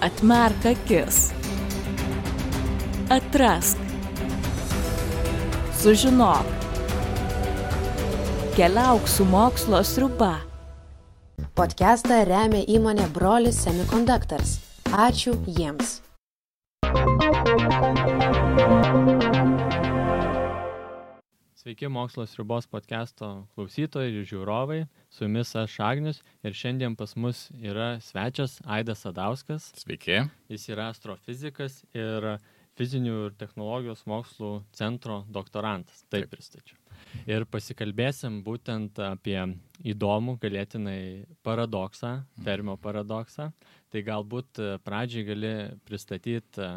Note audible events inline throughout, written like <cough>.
Atmerk akis. Atrask. Sužinok. Keliauk su mokslo sriuba. Podcastą remia įmonė Brolis Semiconductors. Ačiū jiems. Sveiki mokslos ribos podcast'o klausytojai ir žiūrovai. Su jumis aš Agnius ir šiandien pas mus yra svečias Aidas Sadauskas. Sveiki. Jis yra astrofizikas ir fizinių ir technologijos mokslų centro doktorantas. Taip, Taip. pristačiau. Ir pasikalbėsim būtent apie įdomų, galėtinai paradoksą, mhm. Fermio paradoksą. Tai galbūt pradžiai gali pristatyti,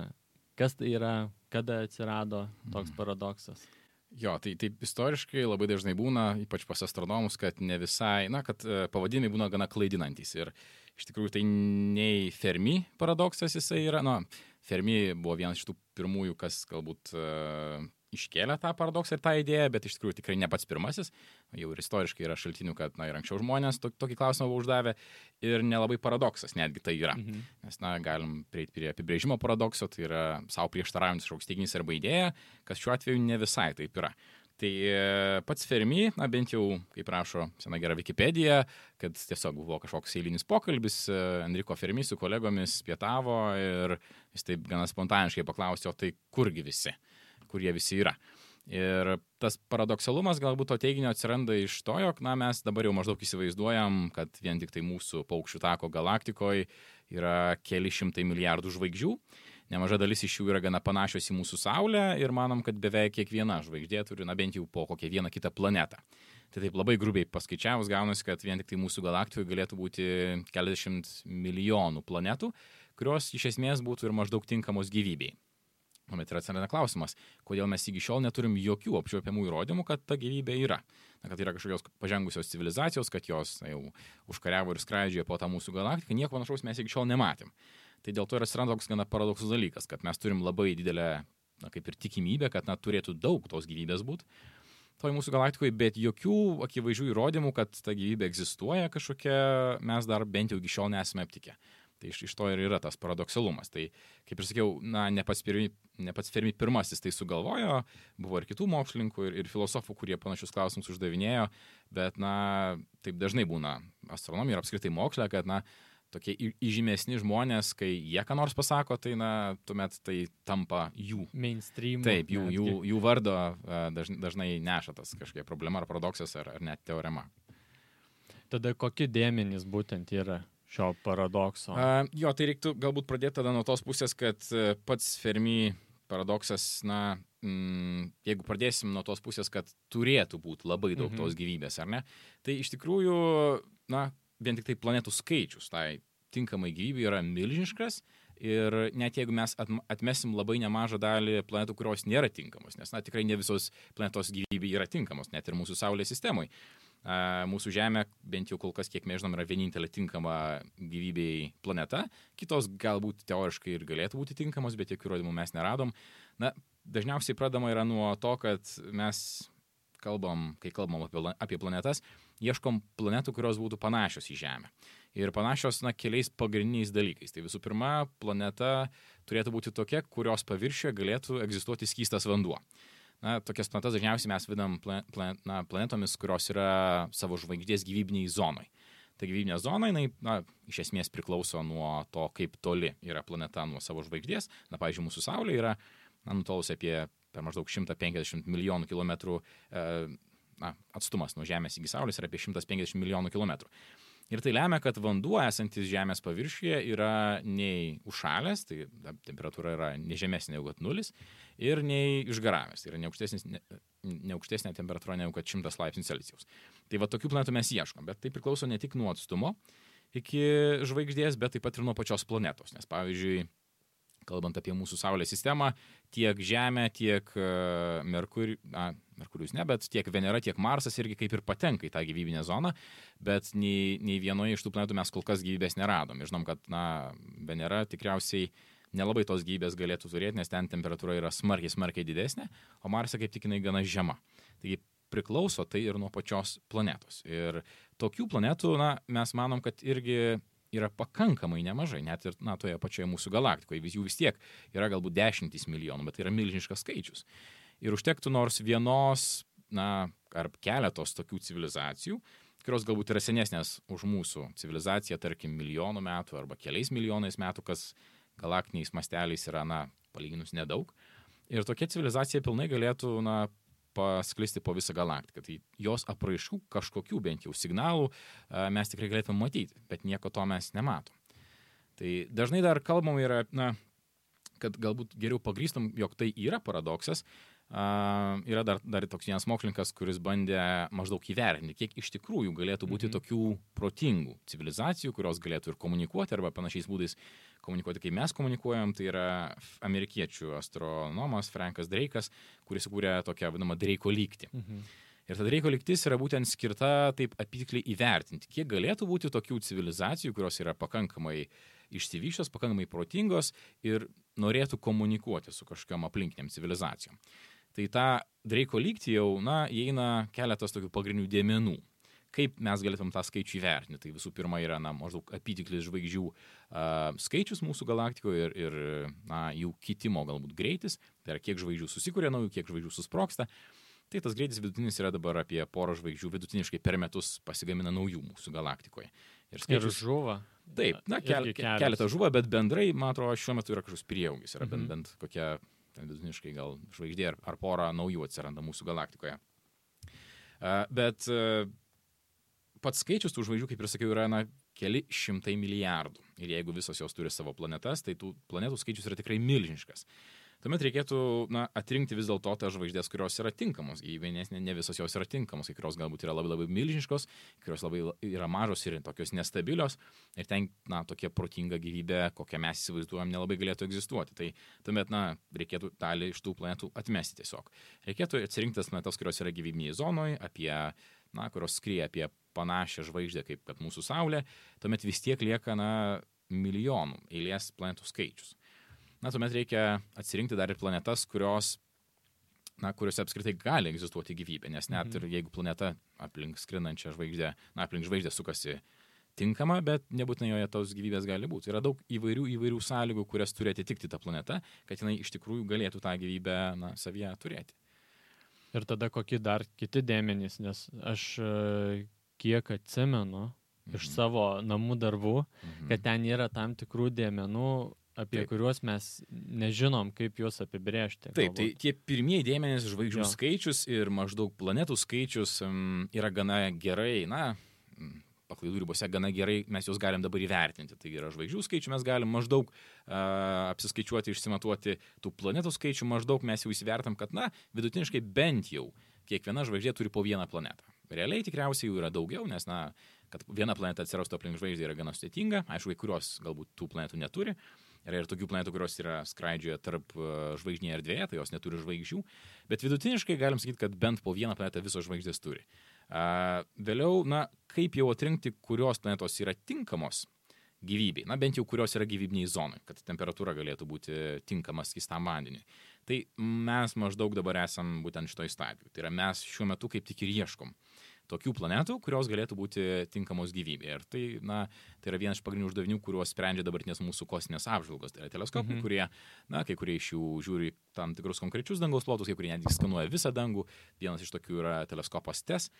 kas tai yra, kada atsirado toks mhm. paradoksas. Jo, tai taip istoriškai labai dažnai būna, ypač pas astronomus, kad ne visai, na, kad e, pavadinimai būna gana klaidinantis. Ir iš tikrųjų tai nei Fermi paradoksas jisai yra, na, Fermi buvo vienas iš tų pirmųjų, kas galbūt uh, iškėlė tą paradoksą ir tą idėją, bet iš tikrųjų tikrai ne pats pirmasis. Jau ir istoriškai yra šaltinių, kad na, ir anksčiau žmonės to, tokį klausimą buvo uždavę ir nelabai paradoksas netgi tai yra. Mhm. Nes, na, galim prieiti prie apibrėžimo paradokso, tai yra savo prieštaraujantis kažkoks teiginys arba idėja, kas šiuo atveju ne visai taip yra. Tai e, pats Fermi, na bent jau, kaip rašo sena gera Wikipedija, kad tiesiog buvo kažkoks eilinis pokalbis, e, Enriko Fermi su kolegomis pietavo ir jis taip gana spontaniškai paklausė, o tai kurgi visi? Kur jie visi yra. Ir tas paradoksalumas galbūt to teiginio atsiranda iš to, jog na, mes dabar jau maždaug įsivaizduojam, kad vien tik tai mūsų paukščių tako galaktikoje yra keli šimtai milijardų žvaigždžių. Nemaža dalis iš jų yra gana panašios į mūsų Saulę ir manom, kad beveik kiekviena žvaigždė turi, na bent jau po kokią vieną kitą planetą. Tai taip labai grubiai paskaičiavus gaunasi, kad vien tik tai mūsų galaktikoje galėtų būti keliasdešimt milijonų planetų, kurios iš esmės būtų ir maždaug tinkamos gyvybei. Tuomet yra atsiranda klausimas, kodėl mes iki šiol neturim jokių apčiuopiamų įrodymų, kad ta gyvybė yra. Na, kad yra kažkokios pažengusios civilizacijos, kad jos na, jau užkariavo ir skraidžioja po tą mūsų galaktiką, nieko panašaus mes iki šiol nematėm. Tai dėl to ir atsiranda toks gana paradoksus dalykas, kad mes turim labai didelę, na, kaip ir tikimybę, kad na, turėtų daug tos gyvybės būti toj mūsų galaktikoje, bet jokių akivaizdžių įrodymų, kad ta gyvybė egzistuoja kažkokia, mes dar bent jau iki šiol nesame aptikę. Tai iš, iš to ir yra tas paradoksalumas. Tai, kaip ir sakiau, na, ne pats, pirmi, ne pats Fermi pirmasis tai sugalvojo, buvo ir kitų mokslininkų, ir, ir filosofų, kurie panašius klausimus uždavinėjo, bet, na, taip dažnai būna astronomija ir apskritai moksle, kad, na, tokie įžymesni žmonės, kai jie ką nors pasako, tai, na, tuomet tai tampa jų. Mainstream. Taip, jų, jų, jų vardo dažnai, dažnai neša tas kažkokia problema ar paradoksas ar, ar net teorema. Tada kokie dėmenys būtent yra šio paradokso? Uh, jo, tai reiktų galbūt pradėti tada nuo tos pusės, kad uh, pats Fermi paradoksas, na, mm, jeigu pradėsim nuo tos pusės, kad turėtų būti labai daug mhm. tos gyvybės, ar ne, tai iš tikrųjų, na, vien tik tai planetų skaičius, tai tinkamai gyvybė yra milžiniškas ir net jeigu mes atmesim labai nemažą dalį planetų, kurios nėra tinkamos, nes, na, tikrai ne visos planetos gyvybė yra tinkamos, net ir mūsų Saulės sistemoje mūsų Žemė, bent jau kol kas, kiek mes žinom, yra vienintelė tinkama gyvybei planeta. Kitos galbūt teoriškai ir galėtų būti tinkamos, bet jokių įrodymų mes neradom. Na, dažniausiai pradama yra nuo to, kad mes kalbam, kai kalbam apie, apie planetas, ieškom planetų, kurios būtų panašios į Žemę. Ir panašios, na, keliais pagrindiniais dalykais. Tai visų pirma, planeta turėtų būti tokia, kurios paviršiuje galėtų egzistuoti skystas vanduo. Na, tokias planetas dažniausiai mes vadinam plan, na, planetomis, kurios yra savo žvaigždės gyvybiniai zonai. Ta gyvybinė zona, jinai, na, iš esmės priklauso nuo to, kaip toli yra planeta nuo savo žvaigždės. Na, pavyzdžiui, mūsų Saulė yra nutolusi apie per maždaug 150 milijonų kilometrų e, na, atstumas nuo Žemės iki Saulės yra apie 150 milijonų kilometrų. Ir tai lemia, kad vanduo esantis Žemės paviršiuje yra nei užšalęs, tai temperatūra yra nežemesnė negu kad nulis, ir nei išgaravęs, tai yra neaukštesnė ne, ne temperatūra negu kad 100 laipsnių Celsijaus. Tai va tokių planetų mes ieškom, bet tai priklauso ne tik nuo atstumo iki žvaigždės, bet taip pat ir nuo pačios planetos. Nes pavyzdžiui, kalbant apie mūsų Saulės sistemą, tiek Žemė, tiek uh, Merkur, na, Merkurijus ne, bet tiek Venera, tiek Marsas irgi kaip ir patenka į tą gyvybinę zoną, bet nei, nei vienoje iš tų planetų mes kol kas gyvybės neradom. Ir žinom, kad, na, Venera tikriausiai nelabai tos gyvybės galėtų turėti, nes ten temperatūra yra smarkiai, smarkiai didesnė, o Marse kaip tik jinai gana žema. Taigi priklauso tai ir nuo pačios planetos. Ir tokių planetų, na, mes manom, kad irgi yra pakankamai nemažai, net ir na, toje pačioje mūsų galaktikoje. Vis jų vis tiek yra galbūt dešimtys milijonų, bet tai yra milžiniškas skaičius. Ir užtektų nors vienos, na, ar keletos tokių civilizacijų, kurios galbūt yra senesnės už mūsų civilizaciją, tarkim, milijonų metų arba keliais milijonais metų, kas galaktiniais masteliais yra, na, palyginus nedaug. Ir tokia civilizacija pilnai galėtų, na, pasklisti po visą galaktiką. Tai jos apraiškų kažkokių bent jau signalų mes tikrai galėtume matyti, bet nieko to mes nematom. Tai dažnai dar kalbam yra, na, kad galbūt geriau pagrįstam, jog tai yra paradoksas, yra dar, dar toks vienas mokslininkas, kuris bandė maždaug įvertinti, kiek iš tikrųjų galėtų būti mhm. tokių protingų civilizacijų, kurios galėtų ir komunikuoti arba panašiais būdais komunikuoti, kaip mes komunikuojam. Tai yra amerikiečių astronomas Frankas Dreikas, kuris sukūrė tokią vadinamą Dreiko lygtį. Mhm. Ir ta Dreiko lygtis yra būtent skirta taip apytikliai įvertinti, kiek galėtų būti tokių civilizacijų, kurios yra pakankamai išsivyščios, pakankamai protingos ir norėtų komunikuoti su kažkokiam aplinkiniam civilizacijom. Tai tą Dreiko lygtį jau, na, įeina keletas tokių pagrindinių dėmenų. Kaip mes galėtum tą skaičių įvertinti? Tai visų pirma yra, na, maždaug apytiklis žvaigždžių uh, skaičius mūsų galaktikoje ir, ir, na, jų kitimo galbūt greitis. Tai yra, kiek žvaigždžių susikūrė naujų, kiek žvaigždžių susproksta. Tai tas greitis vidutinis yra dabar apie porą žvaigždžių vidutiniškai per metus pasigamina naujų mūsų galaktikoje. Ir, skaičius, ir žuva. Taip, na, kel, keletą žuva, bet bendrai, man atrodo, šiuo metu yra kažkoks prieaugis, yra bent, mhm. bent kokia ten vidutiniškai gal žvaigždė ar, ar pora naujų atsiranda mūsų galaktikoje. Bet pats skaičius tų žvaigždžių, kaip ir sakiau, yra na, keli šimtai milijardų. Ir jeigu visos jos turi savo planetas, tai tų planetų skaičius yra tikrai milžiniškas tuomet reikėtų na, atrinkti vis dėlto tas žvaigždės, kurios yra tinkamos gyvybei, nes ne, ne visos jos yra tinkamos, kai kurios galbūt yra labai labai milžiniškos, kurios labai yra mažos ir tokios nestabilios ir ten na, tokia protinga gyvybė, kokią mes įsivaizduojam, nelabai galėtų egzistuoti. Tai tuomet na, reikėtų dalį iš tų planetų atmesti tiesiog. Reikėtų atsirinkti tas planetas, kurios yra gyvybiniai zonoje, apie na, kurios skrieja apie panašią žvaigždę kaip kad mūsų Saulė, tuomet vis tiek lieka na, milijonų eilės planetų skaičius na, tuomet reikia atsirinkti dar ir planetas, kurios, na, kuriuose apskritai gali egzistuoti gyvybė, nes net mhm. ir jeigu planeta aplink skrinančią žvaigždę, na, aplink žvaigždę sukasi tinkama, bet nebūtinai joje tos gyvybės gali būti. Yra daug įvairių, įvairių sąlygų, kurias turi atitikti ta planeta, kad jinai iš tikrųjų galėtų tą gyvybę, na, savyje turėti. Ir tada kokie dar kiti dėmenys, nes aš e, kiek atsimenu mhm. iš savo namų darbų, mhm. kad ten yra tam tikrų dėmenų, apie Taip. kuriuos mes nežinom, kaip juos apibrėžti. Taip, galbūt. tai tie pirmieji dėmenys žvaigždžių jo. skaičius ir maždaug planetų skaičius um, yra gana gerai, na, paklaidų ribose gana gerai mes juos galim dabar įvertinti. Tai yra žvaigždžių skaičių mes galim maždaug uh, apsiskaičiuoti, išsimatuoti tų planetų skaičių, maždaug mes jau įsivertam, kad, na, vidutiniškai bent jau kiekviena žvaigždė turi po vieną planetą. Realiai tikriausiai jų yra daugiau, nes, na, kad viena planeta atsirastų aplink žvaigždę yra gana sudėtinga, aišku, kai kurios galbūt tų planetų neturi. Yra ir tokių planetų, kurios yra skraidžioje tarp e, žvaigždinėje erdvėje, tai jos neturi žvaigždžių, bet vidutiniškai galim sakyti, kad bent po vieną planetą visos žvaigždės turi. Vėliau, na, kaip jau atrinkti, kurios planetos yra tinkamos gyvybei, na bent jau kurios yra gyvybiniai zonai, kad temperatūra galėtų būti tinkama skistam vandeniui. Tai mes maždaug dabar esam būtent šitoj stadijoje. Tai yra mes šiuo metu kaip tik ir ieškom tokių planetų, kurios galėtų būti tinkamos gyvybė. Ir tai, na, tai yra vienas iš pagrindinių uždavinių, kuriuos sprendžia dabartinės mūsų kosminės apžvalgos. Tai yra teleskopai, mhm. kurie, na, kai kurie iš jų žiūri tam tikrus konkrečius dangaus plotus, kai kurie netgi skanuoja visą dangų. Vienas iš tokių yra teleskopas TES.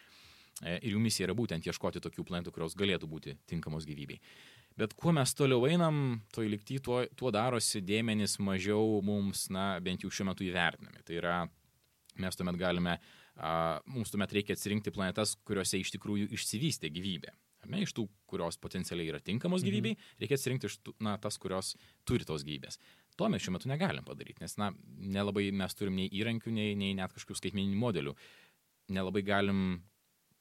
E, ir jų misija yra būtent ieškoti tokių planetų, kurios galėtų būti tinkamos gyvybei. Bet kuo mes toliau einam, to įlikti, tuo, tuo darosi dėmenys mažiau mums, na, bent jau šiuo metu įvertinami. Tai yra, mes tuomet galime uh, mums tuomet reikia atsirinkti planetas, kuriuose iš tikrųjų išsivystė gyvybė. Ne, iš tų, kurios potencialiai yra tinkamos gyvybei, mhm. reikia atsirinkti iš tų, na, tas, kurios turi tos gyvybės. To mes šiuo metu negalim padaryti, nes, na, nelabai mes turim nei įrankių, nei, nei net kažkokių skaitmeninių modelių. Nelabai galim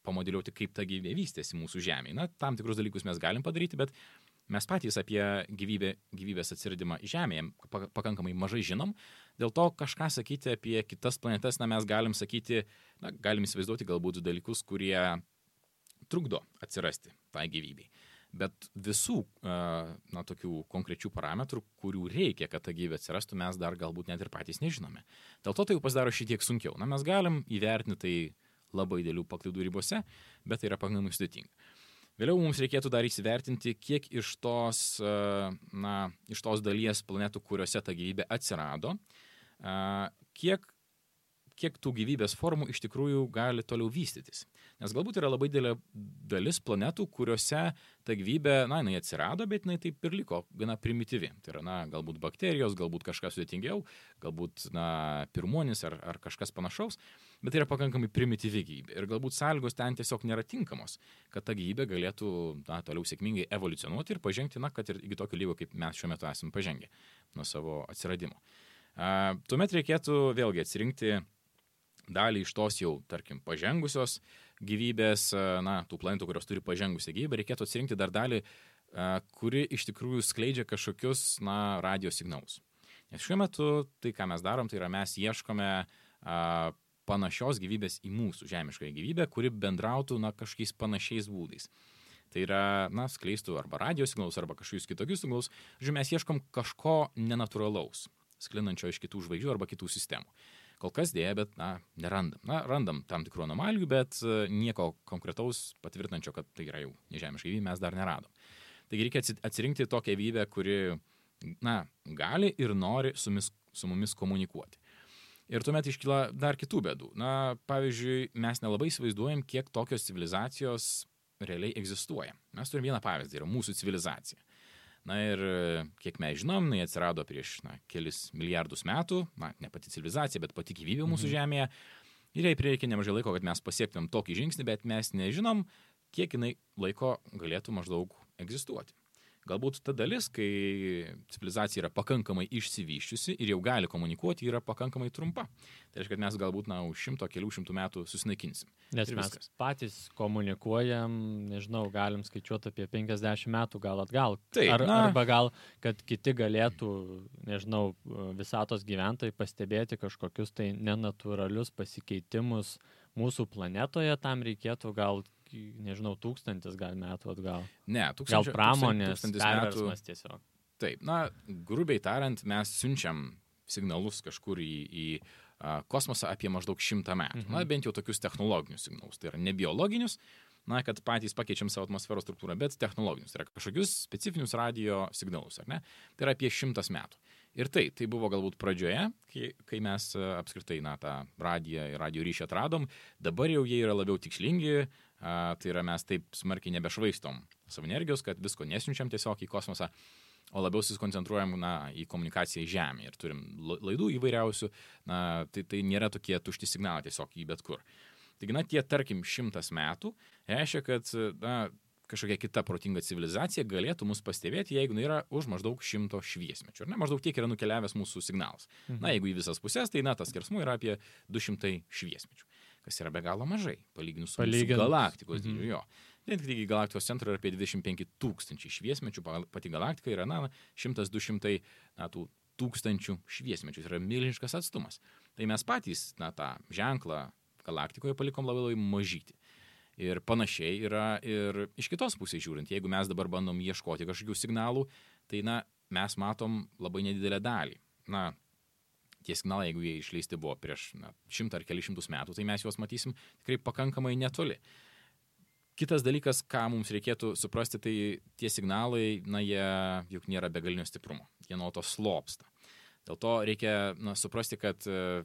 pamodeliuoti, kaip ta gyvybė vystėsi mūsų Žemėje. Na, tam tikrus dalykus mes galim padaryti, bet mes patys apie gyvybę, gyvybės atsiradimą Žemėje pakankamai mažai žinom, Dėl to kažką sakyti apie kitas planetas, na mes galim sakyti, na galim įsivaizduoti galbūt dalykus, kurie trukdo atsirasti tai gyvybei. Bet visų, na, tokių konkrečių parametrų, kurių reikia, kad ta gyvybė atsirastų, mes dar galbūt net ir patys nežinome. Dėl to tai jau pasidaro šiek tiek sunkiau. Na, mes galim įvertinti tai labai dėlių paklaidų ribose, bet tai yra pakankamai sudėtinga. Vėliau mums reikėtų dar įsivertinti, kiek iš tos, na, iš tos dalies planetų, kuriuose ta gyvybė atsirado, e, kiek, kiek tų gyvybės formų iš tikrųjų gali toliau vystytis. Nes galbūt yra labai didelė dalis planetų, kuriuose ta gyvybė, na, jinai atsirado, bet jinai taip ir liko gana primityvi. Tai yra, na, galbūt bakterijos, galbūt kažkas sudėtingiau, galbūt, na, pirmonis ar, ar kažkas panašaus, bet tai yra pakankamai primityvi gyvybė. Ir galbūt sąlygos ten tiesiog nėra tinkamos, kad ta gyvybė galėtų, na, toliau sėkmingai evoliucionuoti ir pažengti, na, kad ir iki tokio lygio, kaip mes šiuo metu esame pažengę nuo savo atsiradimo. Tuomet reikėtų vėlgi atsirinkti dalį iš tos jau, tarkim, pažengusios gyvybės, na, tų planetų, kurios turi pažengusią gyvybę, reikėtų atsirinkti dar dalį, kuri iš tikrųjų skleidžia kažkokius, na, radio signalus. Nes šiuo metu tai, ką mes darom, tai yra mes ieškome a, panašios gyvybės į mūsų žemiškąją gyvybę, kuri bendrautų, na, kažkokiais panašiais būdais. Tai yra, na, skleistų arba radio signalus, arba kažkokius kitokius signalus. Žiūrėjau, mes ieškom kažko nenatūralaus, sklindančio iš kitų žvaigždžių arba kitų sistemų. Kol kas dėja, bet, na, nerandam. Na, randam tam tikrų anomalijų, bet e, nieko konkretaus patvirtinančio, kad tai yra jau nežemiška gyvybė, mes dar neradom. Taigi reikia atsirinkti tokią gyvybę, kuri, na, gali ir nori su, mis, su mumis komunikuoti. Ir tuomet iškyla dar kitų bėdų. Na, pavyzdžiui, mes nelabai įsivaizduojam, kiek tokios civilizacijos realiai egzistuoja. Mes turime vieną pavyzdį, yra mūsų civilizacija. Na ir kiek mes žinom, jinai atsirado prieš na, kelis milijardus metų, na, ne pati civilizacija, bet pati gyvybė mūsų mhm. Žemėje. Ir jai prireikė nemažai laiko, kad mes pasiektumėm tokį žingsnį, bet mes nežinom, kiek jinai laiko galėtų maždaug egzistuoti. Galbūt ta dalis, kai civilizacija yra pakankamai išsivyščiusi ir jau gali komunikuoti, yra pakankamai trumpa. Tai reiškia, kad mes galbūt, na, už šimto, kelių šimtų metų susinaikinsim. Nes ir mes viskas. patys komunikuojam, nežinau, galim skaičiuoti apie 50 metų gal atgal. Taip, Ar, na, arba gal, kad kiti galėtų, nežinau, visatos gyventojai pastebėti kažkokius tai nenatūralius pasikeitimus mūsų planetoje, tam reikėtų gal nežinau, tūkstantis gal metų atgal. Ne, tūkstantis. Gal pramonės tūkstantis metų. tiesiog. Taip, na, grubiai tariant, mes siunčiam signalus kažkur į, į a, kosmosą apie maždaug šimtą metų. Mhm. Na, bent jau tokius technologinius signalus. Tai yra ne biologinius, na, kad patys pakeičiam savo atmosferos struktūrą, bet technologinius. Tai yra kažkokius specifinius radio signalus, ar ne? Tai yra apie šimtas metų. Ir tai, tai buvo galbūt pradžioje, kai, kai mes apskritai, na, tą radiją ir radio ryšį atradom, dabar jau jie yra labiau tikslingi, A, tai yra mes taip smarkiai nebešvaistom savo energijos, kad visko nesiunčiam tiesiog į kosmosą, o labiau susikoncentruojam na, į komunikaciją į Žemę ir turim laidų įvairiausių, na, tai, tai nėra tokie tušti signalai tiesiog į bet kur. Taigi, na, tie, tarkim, šimtas metų reiškia, kad na, kažkokia kita protinga civilizacija galėtų mus pastebėti, jeigu jinai yra už maždaug šimto šviesmečių. Ne, maždaug tiek yra nukeliavęs mūsų signalas. Mhm. Na, jeigu į visas pusės, tai na, tas skersmuo yra apie 200 šviesmečių kas yra be galo mažai, palyginus su Palygint. galaktikos Mhm. dydžiu. Vien tik galaktikos centro yra apie 25 tūkstančiai šviesmečių, pati galaktika yra, na, 100-200 na, tų tūkstančių šviesmečių. Tai yra milžiniškas atstumas. Tai mes patys, na, tą ženklą galaktikoje palikom labai labai mažyti. Ir panašiai yra ir iš kitos pusės žiūrint, jeigu mes dabar bandom ieškoti kažkokių signalų, tai, na, mes matom labai nedidelę dalį. Na, tie signalai, jeigu jie išleisti buvo prieš na, šimtą ar kelišimtus metų, tai mes juos matysim tikrai pakankamai netoli. Kitas dalykas, ką mums reikėtų suprasti, tai tie signalai, na, jie juk nėra begalinio stiprumo, jie nuo to slopsta. Dėl to reikia na, suprasti, kad e,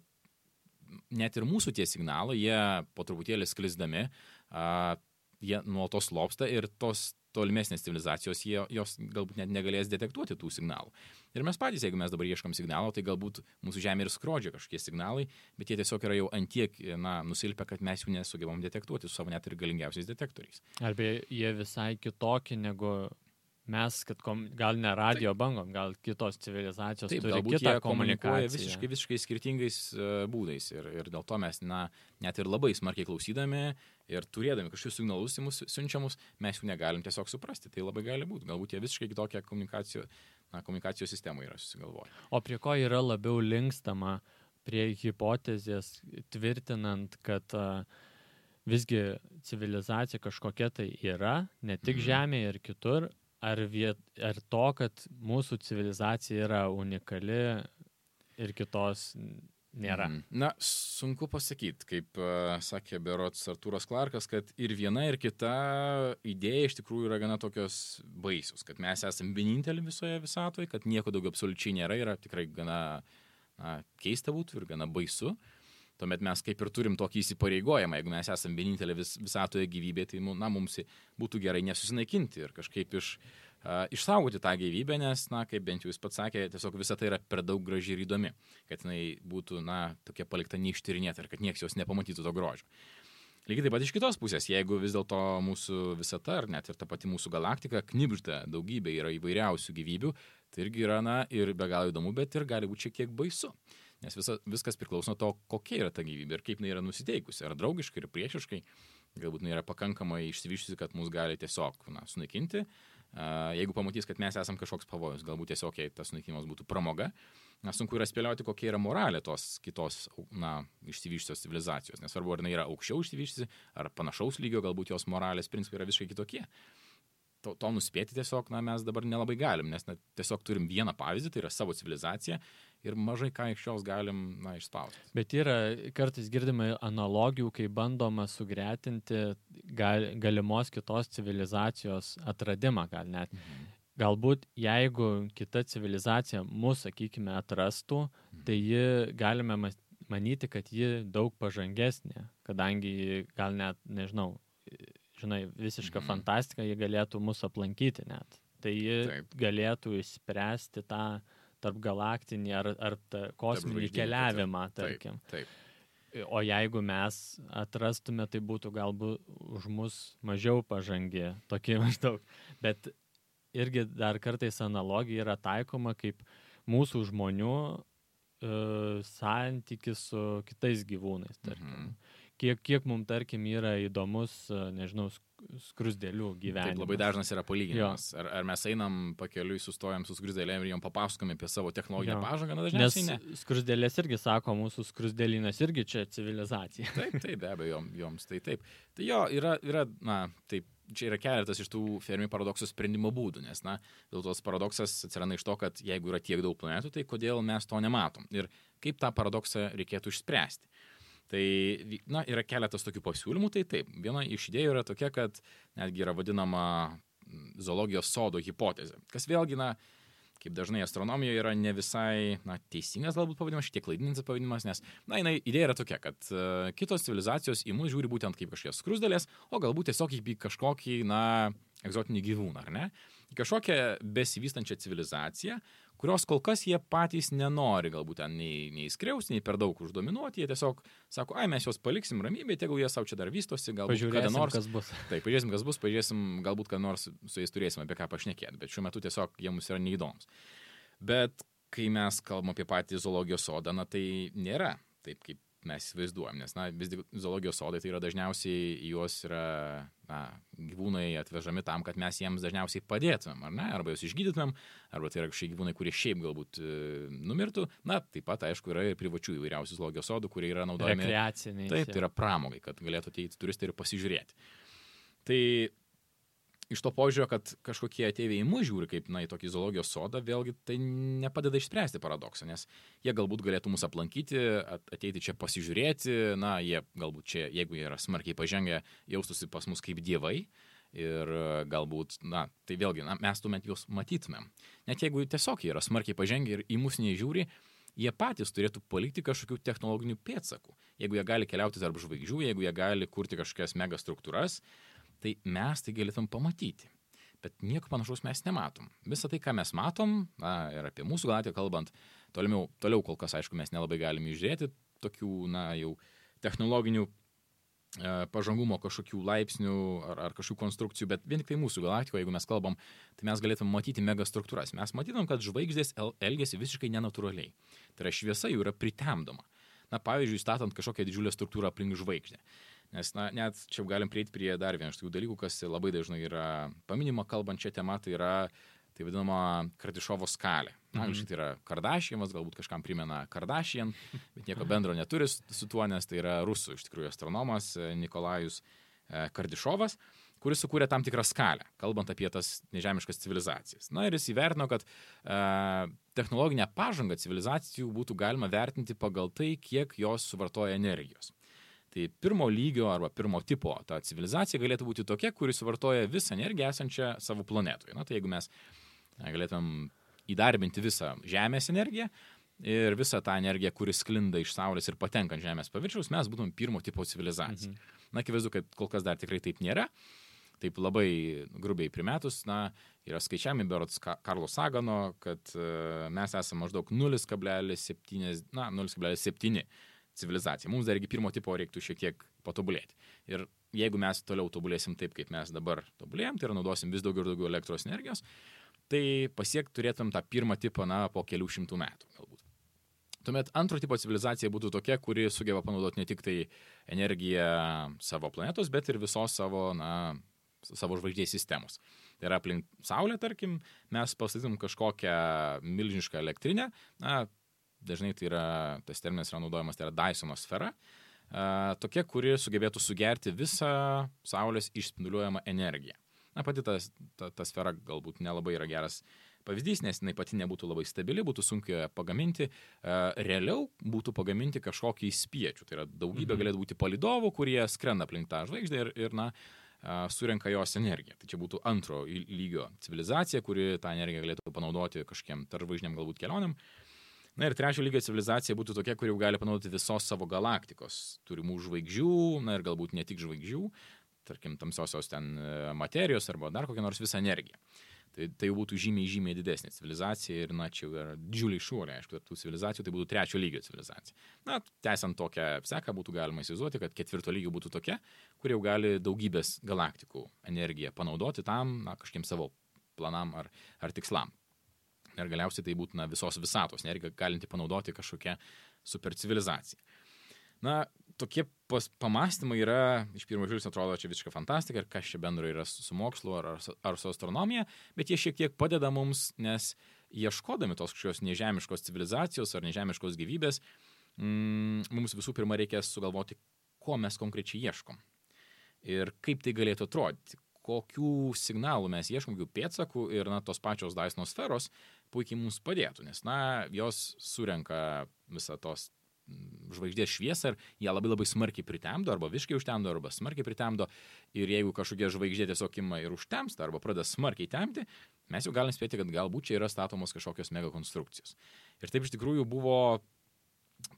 net ir mūsų tie signalai, jie po truputėlį sklisdami, a, jie nuo to slopsta ir tos tolimesnės civilizacijos, jie, jos galbūt net negalės detektuoti tų signalų. Ir mes patys, jeigu mes dabar ieškam signalo, tai galbūt mūsų Žemė ir skrodžia kažkokie signalai, bet jie tiesiog yra jau antiek, na, nusilpę, kad mes jų nesugebam detektuoti su savo net ir galingiausiais detektoriais. Arba jie visai kitokie negu mes, kad kom, gal ne radio Taip. bangom, gal kitos civilizacijos Taip, turi kitą komunikaciją. visiškai, visiškai skirtingais uh, būdais ir, ir dėl to mes, na, net ir labai smarkiai klausydami ir turėdami kažkokius signalus į mus siunčiamus, mes jų negalim tiesiog suprasti. Tai labai gali būti. Galbūt jie visiškai kitokią komunikacijos, na, komunikacijos sistemą yra susigalvoję. O prie ko yra labiau linkstama prie hipotezės tvirtinant, kad a, visgi civilizacija kažkokia tai yra, ne tik Mhm. Žemėje ir kitur, ar, viet, ar to, kad mūsų civilizacija yra unikali ir kitos nėra. Mhm. Na, sunku pasakyti, kaip uh, sakė Berots Artūras Klarkas, kad ir viena, ir kita idėja iš tikrųjų yra gana tokios baisios, kad mes esame vieninteliai visoje visatoje, kad nieko daugiau absoliučiai nėra, yra tikrai gana na, keista būtų ir gana baisu. Tuomet mes kaip ir turim tokį įsipareigojimą, jeigu mes esame vienintelė vis, visatoje gyvybė, tai na, mums būtų gerai nesusinaikinti ir kažkaip iš, uh, išsaugoti tą gyvybę, nes, na, kaip bent jau jūs pats sakė, tiesiog visa tai yra per daug graži ir įdomi, kad jinai būtų, na, tokia palikta neištyrinėta ir kad niekas jos nepamatytų to grožio. Lygiai taip pat iš kitos pusės, jeigu vis dėlto mūsų visata, ar net ir ta pati mūsų galaktika, knibžda daugybė yra įvairiausių gyvybių, tai irgi yra, na, ir be galo įdomu, bet ir gali būti šiek tiek baisu. Nes visa, viskas priklauso nuo to, kokia yra ta gyvybė ir kaip jinai yra nusiteikusi. Ar draugiškai, ar priešiškai. Galbūt jinai yra pakankamai išsivyščiusi, kad mus gali tiesiog na, sunaikinti. Jeigu pamatys, kad mes esame kažkoks pavojus, galbūt tiesiog jei tas sunaikinimas būtų pramoga. Na, sunku yra spėlioti, kokia yra moralė tos kitos, na, išsivyščiusios civilizacijos. Nesvarbu, ar jinai yra aukščiau išsivyščiusi, ar panašaus lygio, galbūt jos moralės principai yra visiškai kitokie to, to nuspėti tiesiog, na, mes dabar nelabai galim, nes na, tiesiog turim vieną pavyzdį, tai yra savo civilizacija ir mažai ką iš jos galim, na, išspausti. Bet yra kartais girdima analogijų, kai bandoma sugretinti gal, galimos kitos civilizacijos atradimą, gal net. Mhm. Galbūt jeigu kita civilizacija mūsų, sakykime, atrastų, mhm. tai ji galime manyti, kad ji daug pažangesnė, kadangi gal net, nežinau, žinai, visiška mhm. fantastika, jie galėtų mus aplankyti net. Tai jie Taip. galėtų išspręsti tą tarp galaktinį ar, ar kosminį keliavimą, tarkim. Taip. Taip. O jeigu mes atrastume, tai būtų galbūt už mus mažiau pažangi, tokie <laughs> maždaug. Bet irgi dar kartais analogija yra taikoma kaip mūsų žmonių e, santykis su kitais gyvūnais, tarkim. Mhm kiek, kiek mums, tarkim, yra įdomus, nežinau, skrusdėlių gyvenimas. Taip, labai dažnas yra palyginimas. Ar, ar mes einam pakeliui, sustojam su skrusdėlėm ir jom papasakome apie savo technologinę jo. pažangą, na dažniausiai Nes ne. Skrusdėlės irgi sako, mūsų skrusdėlinas irgi čia civilizacija. Taip, taip, be abejo, joms tai taip. Tai jo, yra, yra na, taip, čia yra keletas iš tų Fermi paradoksų sprendimo būdų, nes, na, dėl tos paradoksas atsiranda iš to, kad jeigu yra tiek daug planetų, tai kodėl mes to nematom ir kaip tą paradoksą reikėtų išspręsti. Tai, na, yra keletas tokių pasiūlymų, tai taip, viena iš idėjų yra tokia, kad netgi yra vadinama zoologijos sodo hipotezė, kas vėlgi, na, kaip dažnai astronomijoje yra ne visai, na, teisingas galbūt pavadinimas, šiek tiek klaidinantis pavadinimas, nes, na, jinai idėja yra tokia, kad uh, kitos civilizacijos į mus žiūri būtent kaip kažkokias skrusdėlės, o galbūt tiesiog į kažkokį, na, egzotinį gyvūną, ar ne? Į kažkokią besivystančią civilizaciją, kurios kol kas jie patys nenori galbūt ten nei, nei skriaus, nei per daug uždominuoti, jie tiesiog sako, ai mes juos paliksim ramybėje, tegul jie savo čia dar vystosi, galbūt kada nors. Kas bus. Taip, pažiūrėsim, kas bus, pažiūrėsim, galbūt kada nors su jais turėsim apie ką pašnekėti, bet šiuo metu tiesiog jie mums yra neįdomus. Bet kai mes kalbam apie patį zoologijos sodą, na tai nėra taip, kaip mes įsivaizduojam, nes, na, vis tik zoologijos sodai tai yra dažniausiai juos yra, na, gyvūnai atvežami tam, kad mes jiems dažniausiai padėtumėm, ar ne, arba juos išgydytumėm, arba tai yra kažkokie gyvūnai, kurie šiaip galbūt e, numirtų, na, taip pat, aišku, yra ir privačių įvairiausių zoologijos sodų, kurie yra naudojami. Rekreaciniai. Taip, tai yra pramogai, kad galėtų ateiti turistai ir pasižiūrėti. Tai iš to požiūrio, kad kažkokie ateiviai į mus žiūri kaip, na, į tokį zoologijos sodą, vėlgi tai nepadeda išspręsti paradoksą, nes jie galbūt galėtų mus aplankyti, ateiti čia pasižiūrėti, na, jie galbūt čia, jeigu jie yra smarkiai pažengę, jaustųsi pas mus kaip dievai. Ir galbūt, na, tai vėlgi, na, mes tuomet juos matytumėm. Net jeigu tiesiog jie yra smarkiai pažengę ir į mus nežiūri, jie patys turėtų palikti kažkokių technologinių pėdsakų. Jeigu jie gali keliauti tarp žvaigždžių, jeigu jie gali kurti kažkokias megastruktūras, tai mes tai galėtum pamatyti. Bet nieko panašaus mes nematom. Visą tai, ką mes matom, na, ir apie mūsų galatiją kalbant, toliau, toliau kol kas, aišku, mes nelabai galime išžiūrėti tokių, na, jau technologinių e, pažangumo kažkokių laipsnių ar, ar kažkokių konstrukcijų, bet vien tik tai mūsų galaktikoje, jeigu mes kalbam, tai mes galėtume matyti megastruktūras. Mes matytum, kad žvaigždės elgesi visiškai nenatūraliai. Tai yra šviesa jų yra pritemdoma. Na, pavyzdžiui, statant kažkokią didžiulę struktūrą aplink žvaigždę. Nes, na, net čia galim prieiti prie dar vieno iš tokių dalykų, kas labai dažnai yra paminima kalbant čia tema, tai yra tai vadinama Kardišovo skalė. Na, mm -hmm. tai yra Kardashianas, galbūt kažkam primena Kardashian, bet nieko bendro neturi su tuo, nes tai yra rusų iš tikrųjų astronomas e, Nikolajus e, Kardišovas, kuris sukūrė tam tikrą skalę, kalbant apie tas nežemiškas civilizacijas. Na ir jis įvertino, kad e, technologinę pažangą civilizacijų būtų galima vertinti pagal tai, kiek jos suvartoja energijos. Tai pirmo lygio arba pirmo tipo ta civilizacija galėtų būti tokia, kuri suvartoja visą energiją esančią savo planetoje. Na tai jeigu mes galėtum įdarbinti visą Žemės energiją ir visą tą energiją, kuri sklinda iš Saulės ir patenka ant Žemės paviršiaus, mes būtum pirmo tipo civilizacija. Mhm. Na, akivaizdu, kad kol kas dar tikrai taip nėra. Taip labai grubiai primetus, na, yra skaičiami berots Karlo Sagano, kad uh, mes esame maždaug 0,7, na, 0,7 civilizacija. Mums dargi pirmo tipo reiktų šiek tiek patobulėti. Ir jeigu mes toliau tobulėsim taip, kaip mes dabar tobulėjom, tai yra naudosim vis daugiau ir daugiau elektros energijos, tai pasiekti turėtum tą pirmą tipą, na, po kelių šimtų metų galbūt. Tuomet antro tipo civilizacija būtų tokia, kuri sugeba panaudoti ne tik tai energiją savo planetos, bet ir visos savo, na, savo žvaigždės sistemos. Tai yra aplink Saulę, tarkim, mes pastatytum kažkokią milžinišką elektrinę, na, dažnai tai yra, tas terminas yra naudojamas, tai yra Dysono sfera, tokia, kuri sugebėtų sugerti visą Saulės išspinduliuojamą energiją. Na, pati ta, ta, ta sfera galbūt nelabai yra geras pavyzdys, nes jinai pati nebūtų labai stabili, būtų sunku ją pagaminti. Uh, realiau būtų pagaminti kažkokį spiečių. Tai yra daugybė mhm. galėtų būti palidovų, kurie skrenda aplink tą žvaigždę ir, ir na, uh, surenka jos energiją. Tai čia būtų antro lygio civilizacija, kuri tą energiją galėtų panaudoti kažkiem tarvažiniam galbūt kelionėm. Na ir trečio lygio civilizacija būtų tokia, kuri jau gali panaudoti visos savo galaktikos turimų žvaigždžių, na ir galbūt ne tik žvaigždžių, tarkim, tamsiosios ten e, materijos arba dar kokią nors visą energiją. Tai, tai būtų žymiai, žymiai didesnė civilizacija ir, na, čia yra didžiuliai šuoliai, aišku, tų civilizacijų tai būtų trečio lygio civilizacija. Na, tęsiant tokią seką, būtų galima įsivaizduoti, kad ketvirto lygio būtų tokia, kur jau gali daugybės galaktikų energiją panaudoti tam, na, kažkiem savo planam ar, ar tikslam. Ir galiausiai tai būtų na, visos visatos energija galinti panaudoti kažkokią supercivilizaciją. Na, tokie pas, pamastymai yra, iš pirmo žvilgsnio atrodo, čia visiška fantastika ir kas čia bendro yra su, su mokslu ar, ar, ar su astronomija, bet jie šiek tiek padeda mums, nes ieškodami tos kažkokios nežemiškos civilizacijos ar nežemiškos gyvybės, mm, mums visų pirma reikia sugalvoti, ko mes konkrečiai ieškom. Ir kaip tai galėtų atrodyti, kokių signalų mes ieškom, kokių pėdsakų ir na, tos pačios Daisno sferos puikiai mums padėtų, nes na, jos surenka visą tos žvaigždės šviesą ir ją labai labai smarkiai pritemdo, arba visiškai užtemdo, arba smarkiai pritemdo. Ir jeigu kažkokia žvaigždė tiesiog ima ir užtemsta, arba pradeda smarkiai temti, mes jau galim spėti, kad galbūt čia yra statomos kažkokios mega konstrukcijos. Ir taip iš tikrųjų buvo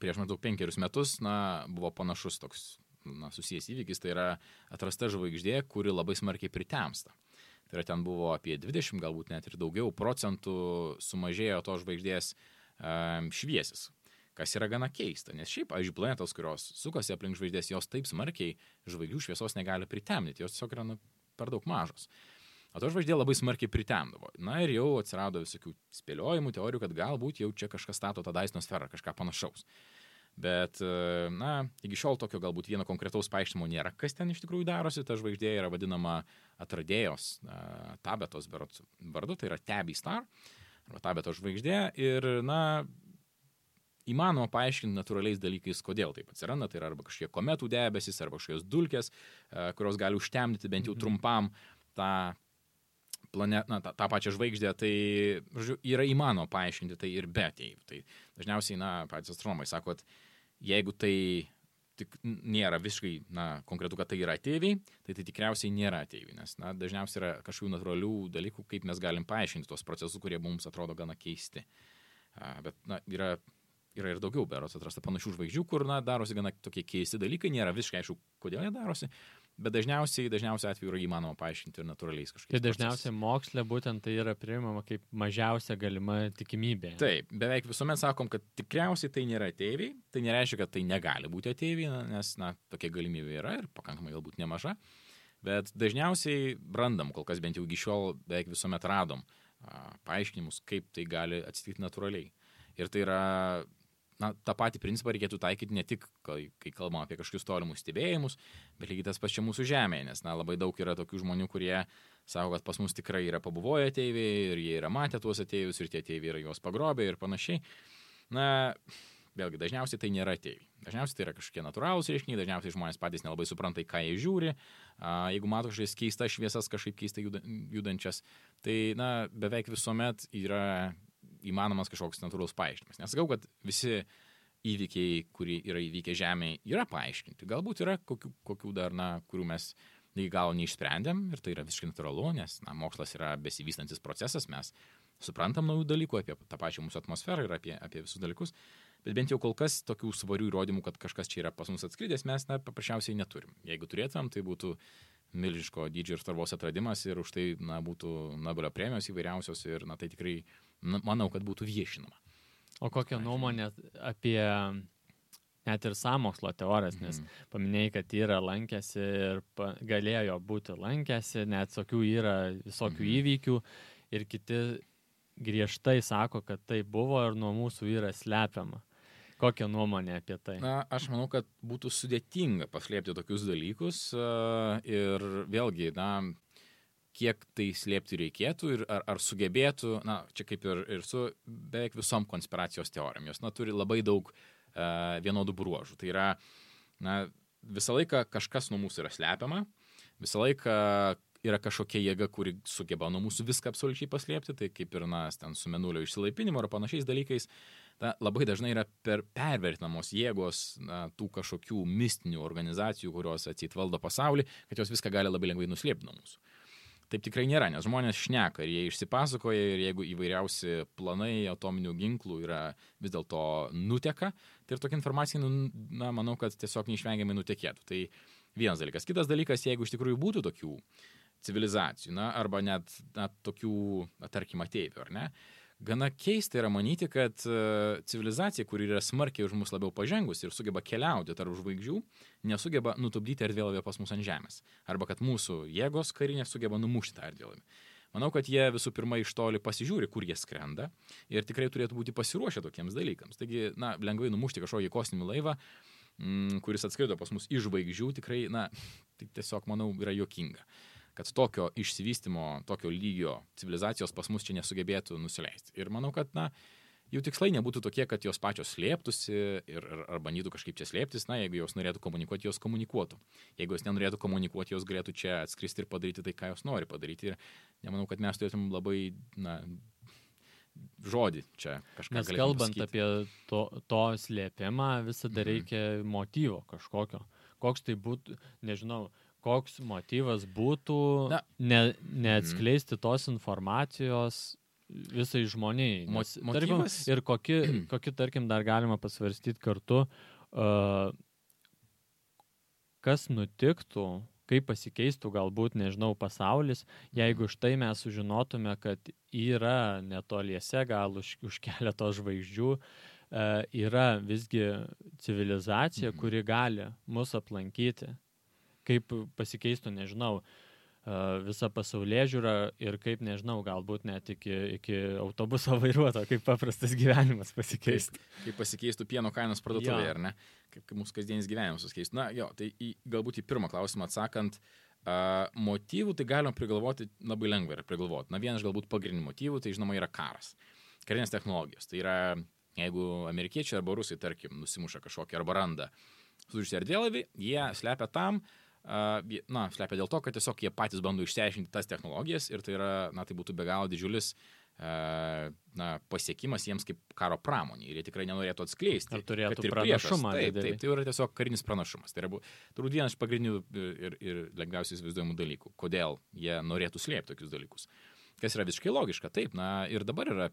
prieš maždaug penkerius metus, na, buvo panašus toks na, susijęs įvykis, tai yra atrasta žvaigždė, kuri labai smarkiai pritemsta. Tai yra ten buvo apie 20, galbūt net ir daugiau procentų sumažėjo to žvaigždės um, šviesis, kas yra gana keista, nes šiaip, pavyzdžiui, planetos, kurios sukasi aplink žvaigždės, jos taip smarkiai žvaigždžių šviesos negali pritemdyti, jos tiesiog yra nu, per daug mažos. O to žvaigždė labai smarkiai pritemdavo. Na ir jau atsirado visokių spėliojimų, teorijų, kad galbūt jau čia kažkas stato tą Daisno sferą, kažką panašaus. Bet, na, iki šiol tokio galbūt vieno konkretaus paaiškinimo nėra, kas ten iš tikrųjų darosi. Ta žvaigždė yra vadinama atradėjos uh, tabetos vardu, tai yra Tabby Star, arba tabeto žvaigždė. Ir, na, įmanoma paaiškinti natūraliais dalykais, kodėl taip atsiranda. Tai yra arba kažkokie kometų debesis, arba kažkokios dulkės, e, kurios gali užtemdyti bent jau mhm. trumpam tą planet, na, tą, tą pačią žvaigždę, tai žodžiu, yra įmanoma paaiškinti tai ir be ateivių. Tai dažniausiai, na, patys astronomai sako, kad jeigu tai tik nėra visiškai, na, konkretu, kad tai yra ateiviai, tai tai tikriausiai nėra ateiviai, nes, na, dažniausiai yra kažkokių natūralių dalykų, kaip mes galim paaiškinti tos procesus, kurie mums atrodo gana keisti. Bet, na, yra yra ir daugiau beros atrasta panašių žvaigždžių, kur, na, darosi gana tokie keisti dalykai, nėra visiškai aišku, kodėl jie darosi, bet dažniausiai, dažniausiai atveju yra įmanoma paaiškinti ir natūraliais kažkokiais. Tai dažniausiai mokslė būtent tai yra priimama kaip mažiausia galima tikimybė. Taip, beveik visuomet sakom, kad tikriausiai tai nėra ateiviai, tai nereiškia, kad tai negali būti ateiviai, nes, na, tokia galimybė yra ir pakankamai galbūt nemaža, bet dažniausiai randam, kol kas bent jau iki šiol beveik visuomet radom paaiškinimus, kaip tai gali atsitikti natūraliai. Ir tai yra na, tą patį principą reikėtų taikyti ne tik, kai, kai kalbam apie kažkokius tolimus stebėjimus, bet lygiai tas pats čia mūsų Žemėje, nes na, labai daug yra tokių žmonių, kurie sako, kad pas mus tikrai yra pabuvoję ateiviai ir jie yra matę tuos ateivius ir tie ateiviai yra juos pagrobę ir panašiai. Na, vėlgi, dažniausiai tai nėra ateiviai. Dažniausiai tai yra kažkokie natūralūs reiškiniai, dažniausiai žmonės patys nelabai supranta, į ką jie žiūri. A, jeigu mato kažkokias keistas šviesas, kažkaip keistai juda, judančias, tai, na, beveik visuomet yra įmanomas kažkoks natūralus paaiškinimas. Nesakau, kad visi įvykiai, kurie yra įvykę Žemėje, yra paaiškinti. Galbūt yra kokių, kokių dar, na, kurių mes iki galo neišsprendėm ir tai yra visiškai natūralu, nes na, mokslas yra besivystantis procesas, mes suprantam naujų dalykų apie tą pačią mūsų atmosferą ir apie, apie visus dalykus, bet bent jau kol kas tokių svarių įrodymų, kad kažkas čia yra pas mus atskridęs, mes na, paprasčiausiai neturim. Jeigu turėtumėm, tai būtų milžiško dydžio ir svarbos atradimas ir už tai na, būtų Nobelio premijos įvairiausios ir na, tai tikrai na, manau, kad būtų viešinama. O kokią nuomonę apie net ir samokslo teorijas, nes Mhm. paminėjai, kad yra lankėsi ir pa, galėjo būti lankėsi, net tokių yra visokių Mhm. įvykių ir kiti griežtai sako, kad tai buvo ir nuo mūsų yra slepiama. Kokią nuomonę apie tai? Na, aš manau, kad būtų sudėtinga paslėpti tokius dalykus a, ir vėlgi, na, kiek tai slėpti reikėtų ir ar, ar sugebėtų, na, čia kaip ir, ir su beveik visom konspiracijos teorijom, jos, na, turi labai daug a, vienodų bruožų. Tai yra, na, visą laiką kažkas nuo mūsų yra slepiama, visą laiką yra kažkokia jėga, kuri sugeba nuo mūsų viską absoliučiai paslėpti, tai kaip ir, na, ten su menulio išsilaipinimu ar panašiais dalykais, na, labai dažnai yra per pervertinamos jėgos na, tų kažkokių mistinių organizacijų, kurios atsit valdo pasaulį, kad jos viską gali labai lengvai nuslėpti nuo mūsų. Taip tikrai nėra, nes žmonės šneka ir jie išsipasakoja ir jeigu įvairiausi planai atominių ginklų yra vis dėlto nuteka, tai ir tokia informacija, nu, na, manau, kad tiesiog neišvengiamai nutekėtų. Tai vienas dalykas. Kitas dalykas, jeigu iš tikrųjų būtų tokių civilizacijų, na, arba net na, tokių, na, tarkim, ateivių, ar ne? Gana keista yra manyti, kad e, civilizacija, kuri yra smarkiai už mus labiau pažengusi ir sugeba keliauti tarp žvaigždžių, nesugeba nutupdyti erdvėlavę pas mus ant Žemės. Arba kad mūsų jėgos karinės sugeba numušti tą erdvėlavę. Manau, kad jie visų pirma iš toli pasižiūri, kur jie skrenda ir tikrai turėtų būti pasiruošę tokiems dalykams. Taigi, na, lengvai numušti kažkokį kosminį laivą, mm, kuris atskrido pas mus iš žvaigždžių, tikrai, na, tai tiesiog, manau, yra jokinga kad tokio išsivystimo, tokio lygio civilizacijos pas mus čia nesugebėtų nusileisti. Ir manau, kad, na, jų tikslai nebūtų tokie, kad jos pačios slėptųsi ir, ar, ar bandytų kažkaip čia slėptis, na, jeigu jos norėtų komunikuoti, jos komunikuotų. Jeigu jos nenorėtų komunikuoti, jos galėtų čia atskristi ir padaryti tai, ką jos nori padaryti. Ir nemanau, kad mes turėtum labai, na, žodį čia kažką. Nes kalbant pasakyti. apie to, to slėpimą, visada Mhm. reikia motyvo kažkokio. Koks tai būtų, nežinau, koks motyvas būtų Na. ne, neatskleisti tos informacijos visai žmoniai. Mo- Nes, tarkim, ir kokie, <clears throat> kokie, tarkim, dar galima pasvarstyti kartu, uh, kas nutiktų, kaip pasikeistų galbūt, nežinau, pasaulis, jeigu štai mes sužinotume, kad yra netoliese, gal už, už keletos žvaigždžių, e, yra visgi civilizacija, Mhm. kuri gali mus aplankyti. Kaip pasikeistų, nežinau, e, visa pasaulyje žiūra ir kaip, nežinau, galbūt net iki, iki autobuso <laughs> vairuoto, kaip paprastas gyvenimas pasikeistų. kaip pasikeistų pieno kainos parduotuvėje, ar ne? Kaip, kaip mūsų kasdienis gyvenimas susikeistų. Na, jo, tai į, galbūt į pirmą klausimą atsakant, uh, motyvų tai galima prigalvoti labai lengvai yra prigalvoti. Na, vienas galbūt pagrindinių motyvų, tai žinoma yra karas. Karinės technologijos. Tai yra, jeigu amerikiečiai arba rusai, tarkim, nusimuša kažkokį arba randa sužįsti erdvėlaivį, jie slepia tam, Uh, na, slepia dėl to, kad tiesiog jie patys bando išsiaiškinti tas technologijas ir tai yra, na, tai būtų be galo didžiulis uh, na, pasiekimas jiems kaip karo pramonė ir jie tikrai nenorėtų atskleisti. Ar turėtų pranašumą Priešas, taip, taip, tai yra tiesiog karinis pranašumas. Tai yra turbūt vienas iš pagrindinių ir, ir lengviausiai įsivaizduojamų dalykų, kodėl jie norėtų slėpti tokius dalykus. Kas yra visiškai logiška, taip, na ir dabar yra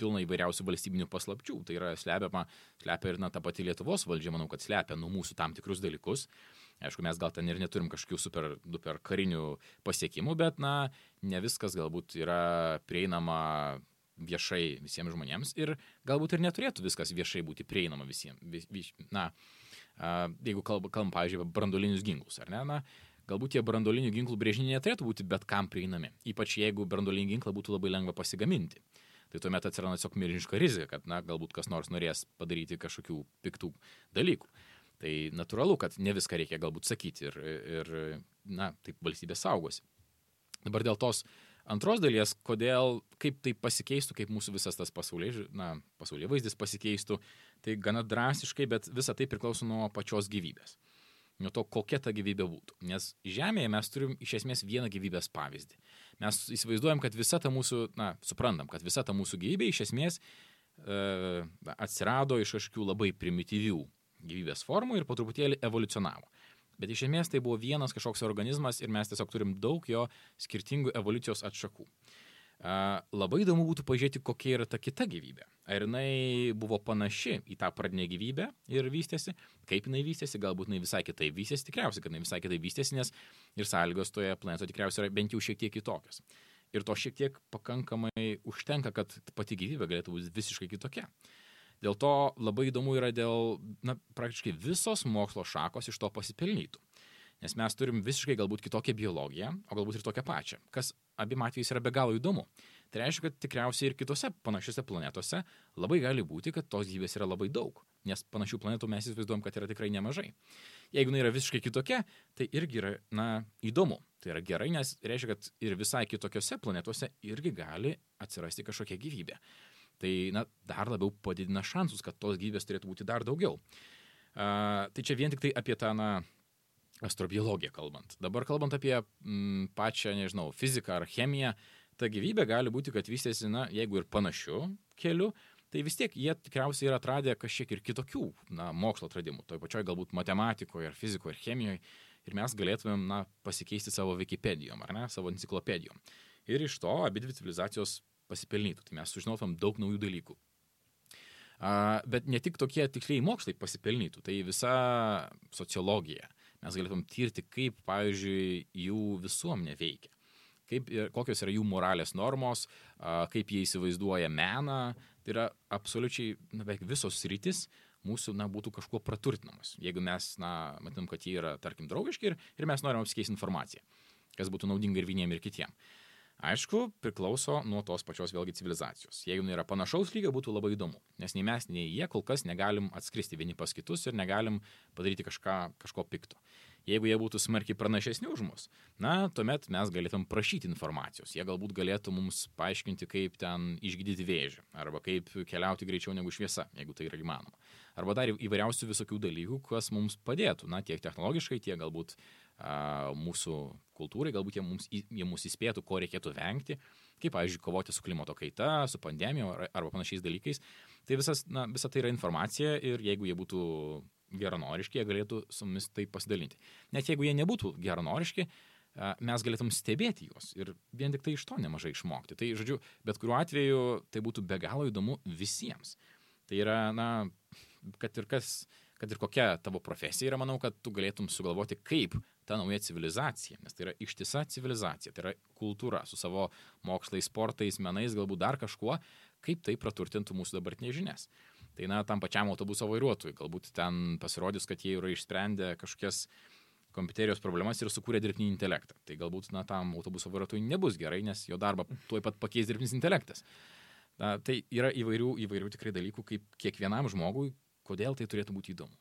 pilna įvairiausių valstybinių paslapčių. Tai yra slepiama, slepia ir na, ta pati Lietuvos valdžia, manau, kad slepia nuo mūsų tam tikrus dalykus. Aišku, mes gal ten ir neturim kažkokių super, super karinių pasiekimų, bet, na, ne viskas galbūt yra prieinama viešai visiems žmonėms ir galbūt ir neturėtų viskas viešai būti prieinama visiems. Vis, na, jeigu kalbam, kalbam pavyzdžiui, brandolinius ginklus, ar ne, na, galbūt tie brandolinių ginklų brėžiniai neturėtų būti bet kam prieinami, ypač jeigu brandolinį ginklą būtų labai lengva pasigaminti. Tai tuomet atsiranda tiesiog milžiniška rizika, kad, na, galbūt kas nors norės padaryti kažkokių piktų dalykų. Tai natūralu, kad ne viską reikia galbūt sakyti ir, ir na, taip valstybė saugosi. Dabar dėl tos Antros dalies, kodėl, kaip tai pasikeistų, kaip mūsų visas tas pasaulyje, na, pasaulyje vaizdis pasikeistų, tai gana drastiškai, bet visa tai priklauso nuo pačios gyvybės. Nuo to, kokia ta gyvybė būtų. Nes Žemėje mes turim iš esmės vieną gyvybės pavyzdį. Mes įsivaizduojam, kad visa ta mūsų, na, suprantam, kad visa ta mūsų gyvybė iš esmės e, atsirado iš kažkokių labai primityvių gyvybės formų ir po truputėlį evoliucionavo. Bet iš esmės tai buvo vienas kažkoks organizmas ir mes tiesiog turim daug jo skirtingų evoliucijos atšakų. Labai įdomu būtų pažiūrėti, kokia yra ta kita gyvybė. Ar jinai buvo panaši į tą pradinę gyvybę ir vystėsi, kaip jinai vystėsi, galbūt jinai visai kitaip vystėsi, tikriausiai, kad jinai visai kitaip vystėsi, nes ir sąlygos toje planetoje tikriausiai yra bent jau šiek tiek kitokios. Ir to šiek tiek pakankamai užtenka, kad pati gyvybė galėtų būti visiškai kitokia. Dėl to labai įdomu yra dėl, na, praktiškai visos mokslo šakos iš to pasipelnytų. Nes mes turim visiškai galbūt kitokią biologiją, o galbūt ir tokią pačią, kas abiem atvejais yra be galo įdomu. Tai reiškia, kad tikriausiai ir kitose panašiose planetose labai gali būti, kad tos gyvybės yra labai daug, nes panašių planetų mes įsivaizduojam, kad yra tikrai nemažai. Jeigu jinai yra visiškai kitokia, tai irgi yra, na, įdomu. Tai yra gerai, nes reiškia, kad ir visai kitokiose planetose irgi gali atsirasti kažkokia gyvybė tai na, dar labiau padidina šansus, kad tos gyvybės turėtų būti dar daugiau. Uh, tai čia vien tik tai apie tą, na, astrobiologiją kalbant. Dabar kalbant apie m, mm, pačią, nežinau, fiziką ar chemiją, ta gyvybė gali būti, kad vystėsi, na, jeigu ir panašiu keliu, tai vis tiek jie tikriausiai yra atradę kažkiek ir kitokių, na, mokslo atradimų, toj pačioj galbūt matematikoje, ar fizikoje, ar chemijoje, ir mes galėtumėm, na, pasikeisti savo Wikipedijom, ar ne, savo enciklopedijom. Ir iš to abi dvi civilizacijos pasipelnytų. Tai mes sužinotum daug naujų dalykų. Uh, bet ne tik tokie tiksliai mokslai pasipelnytų, tai visa sociologija. Mes galėtum tirti, kaip, pavyzdžiui, jų visuomenė veikia. Kaip, kokios yra jų moralės normos, uh, kaip jie įsivaizduoja meną. Tai yra absoliučiai, na, beveik visos rytis mūsų, na, būtų kažkuo praturtinamos. Jeigu mes, na, matom, kad jie yra, tarkim, draugiški ir, ir mes norime apsikeisti informaciją, kas būtų naudinga ir vieniem, ir kitiem. Aišku, priklauso nuo tos pačios vėlgi civilizacijos. Jeigu yra panašaus lygio, būtų labai įdomu, nes nei mes, nei jie kol kas negalim atskristi vieni pas kitus ir negalim padaryti kažką, kažko pikto. Jeigu jie būtų smarkiai pranašesni už mus, na, tuomet mes galėtum prašyti informacijos. Jie galbūt galėtų mums paaiškinti, kaip ten išgydyti vėžį, arba kaip keliauti greičiau negu šviesa, jeigu tai yra įmanoma. Arba dar įvairiausių visokių dalykų, kas mums padėtų, na, tiek technologiškai, tiek galbūt mūsų kultūrai, galbūt jie, mums, jie mus įspėtų, ko reikėtų vengti, kaip, pavyzdžiui, kovoti su klimato kaita, su pandemija arba panašiais dalykais. Tai visas, na, visa tai yra informacija ir jeigu jie būtų geranoriški, jie galėtų su mumis tai pasidalinti. Net jeigu jie nebūtų geranoriški, mes galėtum stebėti juos ir vien tik tai iš to nemažai išmokti. Tai, žodžiu, bet kuriuo atveju tai būtų be galo įdomu visiems. Tai yra, na, kad ir kas, kad ir kokia tavo profesija yra, manau, kad tu galėtum sugalvoti, kaip ta nauja civilizacija, nes tai yra ištisa civilizacija, tai yra kultūra su savo mokslais, sportais, menais, galbūt dar kažkuo, kaip tai praturtintų mūsų dabartinės žinias. Tai na, tam pačiam autobuso vairuotojui, galbūt ten pasirodys, kad jie yra išsprendę kažkokias kompiuterijos problemas ir sukūrė dirbtinį intelektą. Tai galbūt na, tam autobuso vairuotojui nebus gerai, nes jo darbą tuoj pat pakeis dirbtinis intelektas. Na, tai yra įvairių, įvairių tikrai dalykų, kaip kiekvienam žmogui, kodėl tai turėtų būti įdomu.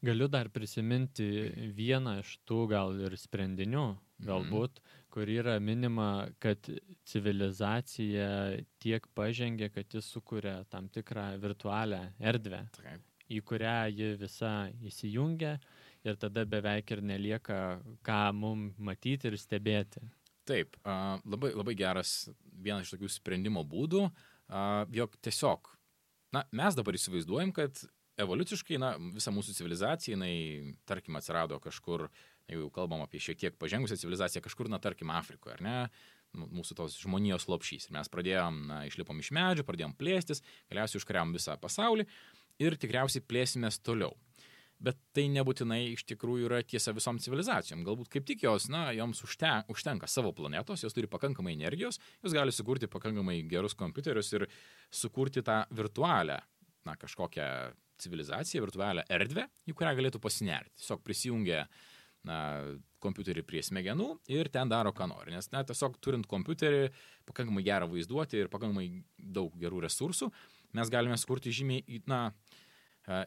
Galiu dar prisiminti vieną iš tų gal ir sprendinių, mhm. galbūt, mm. kur yra minima, kad civilizacija tiek pažengė, kad jis sukuria tam tikrą virtualią erdvę, Taip. į kurią ji visa įsijungia ir tada beveik ir nelieka ką mum matyti ir stebėti. Taip, labai, labai geras vienas iš tokių sprendimo būdų, jog tiesiog, na, mes dabar įsivaizduojam, kad evoliuciškai, na, visa mūsų civilizacija, jinai, tarkim, atsirado kažkur, jeigu kalbam apie šiek tiek pažengusią civilizaciją, kažkur, na, tarkim, Afrikoje, ar ne? Mūsų tos žmonijos lopšys. Ir mes pradėjom, na, išlipom iš medžių, pradėjom plėstis, galiausiai užkariavom visą pasaulį ir tikriausiai plėsimės toliau. Bet tai nebūtinai iš tikrųjų yra tiesa visom civilizacijom. Galbūt kaip tik jos, na, joms užten, užtenka savo planetos, jos turi pakankamai energijos, jos gali sukurti pakankamai gerus kompiuterius ir sukurti tą virtualią, na, kažkokią civilizaciją, virtualią erdvę, į kurią galėtų pasinerti. Tiesiog prisijungia na, kompiuterį prie smegenų ir ten daro, ką nori. Nes na, tiesiog turint kompiuterį, pakankamai gerą vaizduoti ir pakankamai daug gerų resursų, mes galime skurti žymiai, na,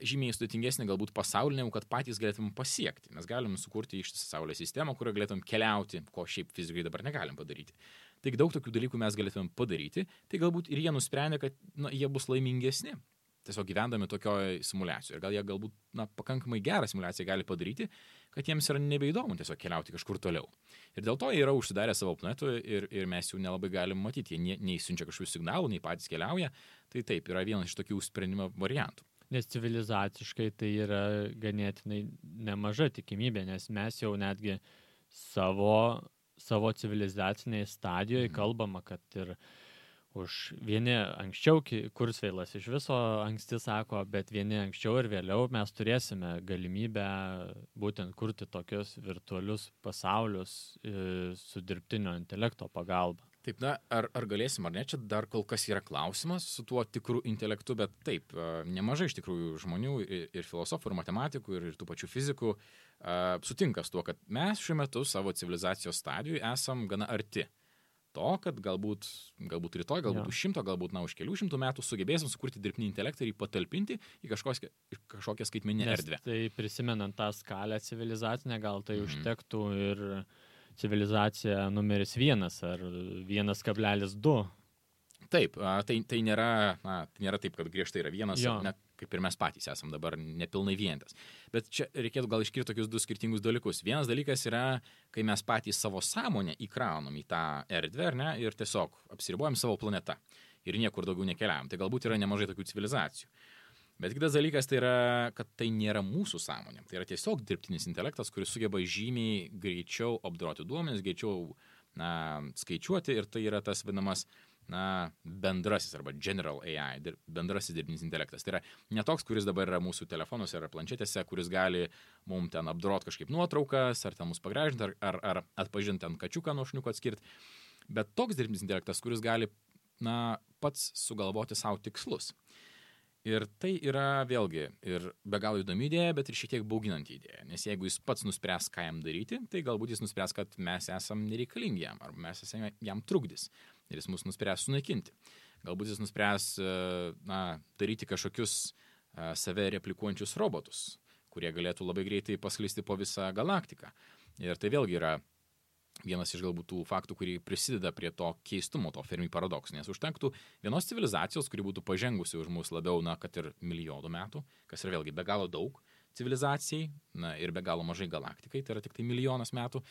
žymiai sudėtingesnį galbūt pasaulį, negu kad patys galėtum pasiekti. Mes galim sukurti ištisą Saulės sistemą, kurioje galėtum keliauti, ko šiaip fizikai dabar negalim padaryti. Taigi daug tokių dalykų mes galėtumėm padaryti, tai galbūt ir jie nusprendė, kad na, jie bus laimingesni tiesiog gyvendami tokioje simulacijoje. Ir gal jie galbūt na, pakankamai gerą simulaciją gali padaryti, kad jiems yra nebeįdomu tiesiog keliauti kažkur toliau. Ir dėl to jie yra užsidarę savo planetoje ir, ir mes jų nelabai galim matyti. Jie nei siunčia kažkokių signalų, nei patys keliauja. Tai taip, yra vienas iš tokių sprendimo variantų. Nes civilizaciškai tai yra ganėtinai nemaža tikimybė, nes mes jau netgi savo, savo civilizaciniai stadijoje mhm. kalbama, kad ir už vieni anksčiau, kursveilas iš viso anksti sako, bet vieni anksčiau ir vėliau mes turėsime galimybę būtent kurti tokius virtualius pasaulius e, su dirbtinio intelekto pagalba. Taip, na, ar, ar galėsim ar ne, čia dar kol kas yra klausimas su tuo tikru intelektu, bet taip, nemažai iš tikrųjų žmonių ir, ir filosofų, ir matematikų, ir, ir tų pačių fizikų uh, sutinka su tuo, kad mes šiuo metu savo civilizacijos stadijoje esam gana arti to, kad galbūt, galbūt rytoj, galbūt ja. už šimto, galbūt na, už kelių šimtų metų sugebėsim sukurti dirbtinį intelektą ir jį patalpinti į kažkokią, kažkokią skaitmeninę erdvę. Tai prisimenant tą skalę civilizacinę, gal tai mm. užtektų ir civilizacija numeris vienas ar vienas kablelis du. Taip, tai, tai, nėra, na, tai nėra taip, kad griežtai yra vienas, ne, kaip ir mes patys esam dabar nepilnai vientas. Bet čia reikėtų gal išskirti tokius du skirtingus dalykus. Vienas dalykas yra, kai mes patys savo sąmonę įkraunam į tą erdvę, ar ne, ir tiesiog apsiribuojam savo planetą ir niekur daugiau nekeliavam. Tai galbūt yra nemažai tokių civilizacijų. Bet kitas dalykas tai yra, kad tai nėra mūsų sąmonė. Tai yra tiesiog dirbtinis intelektas, kuris sugeba žymiai greičiau apdoroti duomenis, greičiau na, skaičiuoti ir tai yra tas vadinamas uh, na, bendrasis arba general AI, bendrasis dirbtinis intelektas. Tai yra ne toks, kuris dabar yra mūsų telefonuose ar planšetėse, kuris gali mums ten apdorot kažkaip nuotraukas, ar ten mus pagražinti, ar, ar, ar atpažinti ten kačiuką nuo šniuko atskirti, bet toks dirbtinis intelektas, kuris gali, na, pats sugalvoti savo tikslus. Ir tai yra vėlgi ir be galo įdomi idėja, bet ir šiek tiek bauginanti idėja. Nes jeigu jis pats nuspręs, ką jam daryti, tai galbūt jis nuspręs, kad mes esam nereikalingi jam, ar mes esame jam trukdis ir jis mus nuspręs sunaikinti. Galbūt jis nuspręs e, na, daryti kažkokius e, save replikuojančius robotus, kurie galėtų labai greitai pasklisti po visą galaktiką. Ir tai vėlgi yra vienas iš galbūt tų faktų, kurį prisideda prie to keistumo, to Fermi paradokso, nes užtektų vienos civilizacijos, kuri būtų pažengusi už mus labiau, na, kad ir milijonų metų, kas yra vėlgi be galo daug civilizacijai, na, ir be galo mažai galaktikai, tai yra tik tai milijonas metų,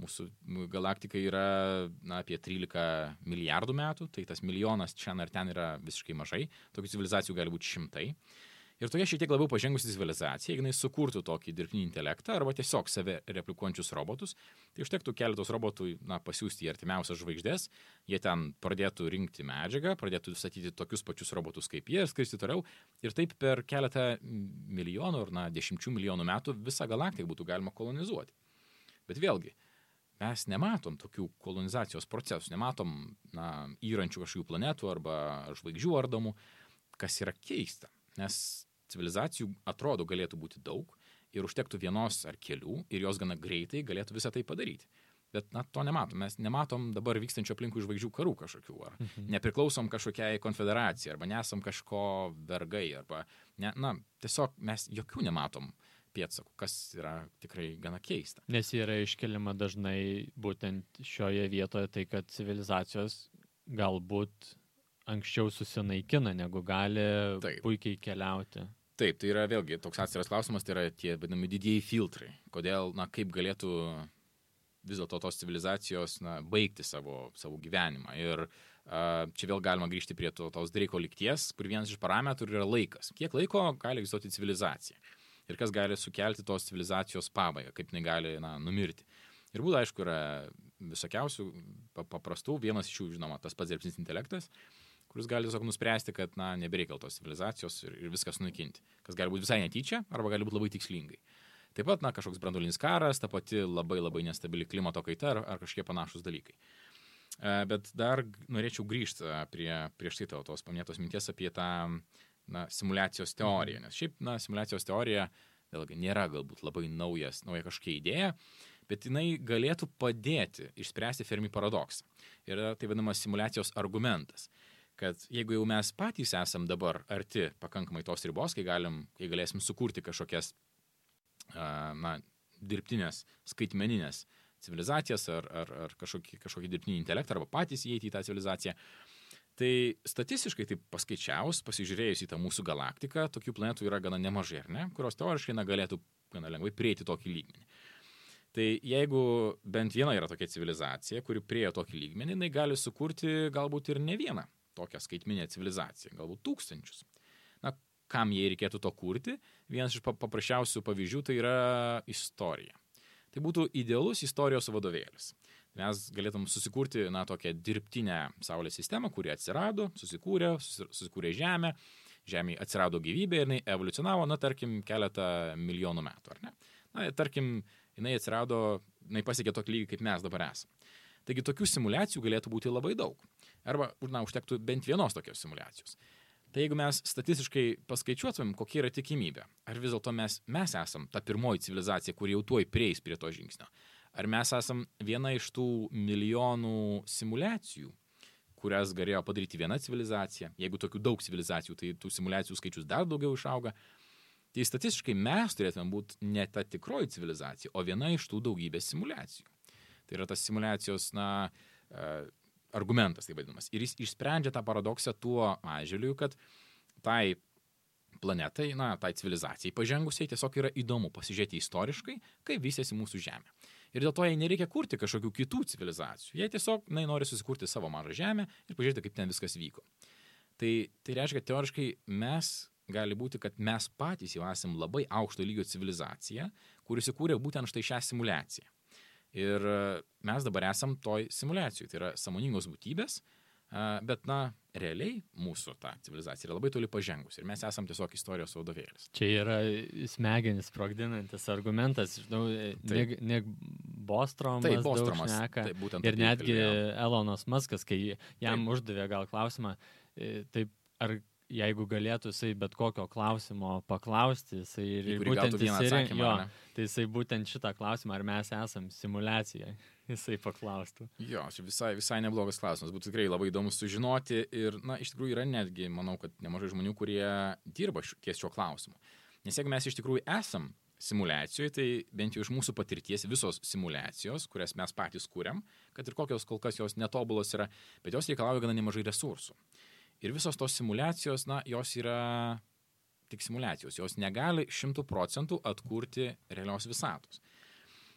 Mūsų galaktika yra na, apie 13 milijardų metų, tai tas milijonas čia ar ten yra visiškai mažai, tokių civilizacijų gali būti šimtai. Ir tokia šiek tiek labiau pažengusi civilizacija, jeigu jinai sukurtų tokį dirbtinį intelektą arba tiesiog save replikuojančius robotus, tai užtektų keletos robotų na, pasiūsti į artimiausias žvaigždės, jie ten pradėtų rinkti medžiagą, pradėtų statyti tokius pačius robotus kaip jie ir skristi toliau. Ir taip per keletą milijonų ar na, dešimčių milijonų metų visą galaktiką būtų galima kolonizuoti. Bet vėlgi, mes nematom tokių kolonizacijos procesų, nematom na, įrančių kažkokių planetų arba žvaigždžių ardomų, kas yra keista, nes civilizacijų atrodo galėtų būti daug ir užtektų vienos ar kelių ir jos gana greitai galėtų visą tai padaryti. Bet na, to nematom. Mes nematom dabar vykstančio aplinkų žvaigždžių karų kažkokių, ar mhm. nepriklausom kažkokiai konfederacijai, arba nesam kažko vergai, arba ne, na, tiesiog mes jokių nematom pėdsakų, kas yra tikrai gana keista. Nes yra iškeliama dažnai būtent šioje vietoje tai, kad civilizacijos galbūt anksčiau susinaikina, negu gali Taip. puikiai keliauti. Taip, tai yra vėlgi toks atskiras klausimas, tai yra tie vadinami didieji filtrai. Kodėl, na, kaip galėtų vis dėlto tos civilizacijos na, baigti savo, savo gyvenimą. Ir uh, čia vėl galima grįžti prie to, tos Dreiko likties, kur vienas iš parametrų yra laikas. Kiek laiko gali egzistuoti civilizacija? Ir kas gali sukelti tos civilizacijos pabaigą, kaip jinai gali na, numirti. Ir būtų, aišku, yra visokiausių paprastų, vienas iš jų, žinoma, tas pats dirbtinis intelektas, kuris gali tiesiog nuspręsti, kad, na, nebereikia tos civilizacijos ir, ir viskas sunaikinti, kas gali būti visai netyčia arba gali būti labai tikslingai. Taip pat, na, kažkoks branduolinis karas, ta pati labai labai nestabili klimato kaita ar, ar kažkokie panašus dalykai. E, bet dar norėčiau grįžti prie prieš tai tavo tos paminėtos minties apie tą na, simulacijos teorija. Nes šiaip, na, simulacijos teorija, vėlgi, nėra galbūt labai naujas, nauja kažkokia idėja, bet jinai galėtų padėti išspręsti Fermi paradoksą. Yra tai vadinamas simulacijos argumentas kad jeigu jau mes patys esam dabar arti pakankamai tos ribos, kai, galim, kai galėsim sukurti kažkokias, na, dirbtinės, skaitmeninės civilizacijas ar, ar, ar kažkokį, kažkokį dirbtinį intelektą arba patys įeiti į tą civilizaciją. Tai statistiškai taip paskaičiaus, pasižiūrėjus į tą mūsų galaktiką, tokių planetų yra gana nemažai, ne, kurios teoriškai na, galėtų gana lengvai prieiti tokį lygmenį. Tai jeigu bent viena yra tokia civilizacija, kuri priejo tokį lygmenį, jinai gali sukurti galbūt ir ne vieną tokią skaitminę civilizaciją, galbūt tūkstančius. Na, kam jai reikėtų to kurti? Vienas iš paprasčiausių pavyzdžių tai yra istorija. Tai būtų idealus istorijos vadovėlis. Mes galėtum susikurti, na, tokią dirbtinę Saulės sistemą, kuri atsirado, susikūrė, susikūrė Žemę, Žemė atsirado gyvybė ir jinai evoliucionavo, na, tarkim, keletą milijonų metų, ar ne? Na, tarkim, jinai atsirado, jinai pasiekė tokį lygį, kaip mes dabar esame. Taigi tokių simulacijų galėtų būti labai daug. Arba, na, užtektų bent vienos tokios simulacijos. Tai jeigu mes statistiškai paskaičiuotumėm, kokia yra tikimybė, ar vis dėlto mes, mes esam ta pirmoji civilizacija, kuri jau tuoj prieis prie to žingsnio, ar mes esam viena iš tų milijonų simulacijų, kurias galėjo padaryti viena civilizacija, jeigu tokių daug civilizacijų, tai tų simulacijų skaičius dar daugiau išauga, tai statistiškai mes turėtume būti ne ta tikroji civilizacija, o viena iš tų daugybės simulacijų. Tai yra tas simulacijos, na, argumentas, tai vadinamas. Ir jis išsprendžia tą paradoksą tuo atžvilgiu, kad tai planetai, na, tai civilizacijai pažengusiai tiesiog yra įdomu pasižiūrėti istoriškai, kaip vystėsi mūsų Žemė. Ir dėl to jai nereikia kurti kažkokių kitų civilizacijų. Jie tiesiog, na, nori susikurti savo mažą Žemę ir pažiūrėti, kaip ten viskas vyko. Tai, tai reiškia, kad teoriškai mes gali būti, kad mes patys jau esame labai aukšto lygio civilizacija, kuris įkūrė būtent štai šią simulaciją. Ir mes dabar esam toj simulacijai, tai yra samoningos būtybės, bet, na, realiai mūsų ta civilizacija yra labai toli pažengus ir mes esam tiesiog istorijos vadovėlis. Čia yra smegenis sprogdinantis argumentas, žinau, ne, ne Bostromas, taip, Bostromas šneka, taip, būtent ir netgi kalbėjau. Elonas Maskas, kai jam taip. uždavė gal klausimą, e, taip, ar jeigu galėtų jisai bet kokio klausimo paklausti, jisai ir, būtent jisai, jo, tai jisai būtent šitą klausimą, ar mes esam simulacija, jisai paklaustų. Jo, čia visai, visai neblogas klausimas, būtų tikrai labai įdomu sužinoti ir, na, iš tikrųjų yra netgi, manau, kad nemažai žmonių, kurie dirba ties šio klausimu. Nes jeigu mes iš tikrųjų esam simulacijoje, tai bent jau iš mūsų patirties visos simulacijos, kurias mes patys kūriam, kad ir kokios kol kas jos netobulos yra, bet jos reikalauja gana nemažai resursų. Ir visos tos simulacijos, na, jos yra tik simulacijos, jos negali šimtų procentų atkurti realios visatos.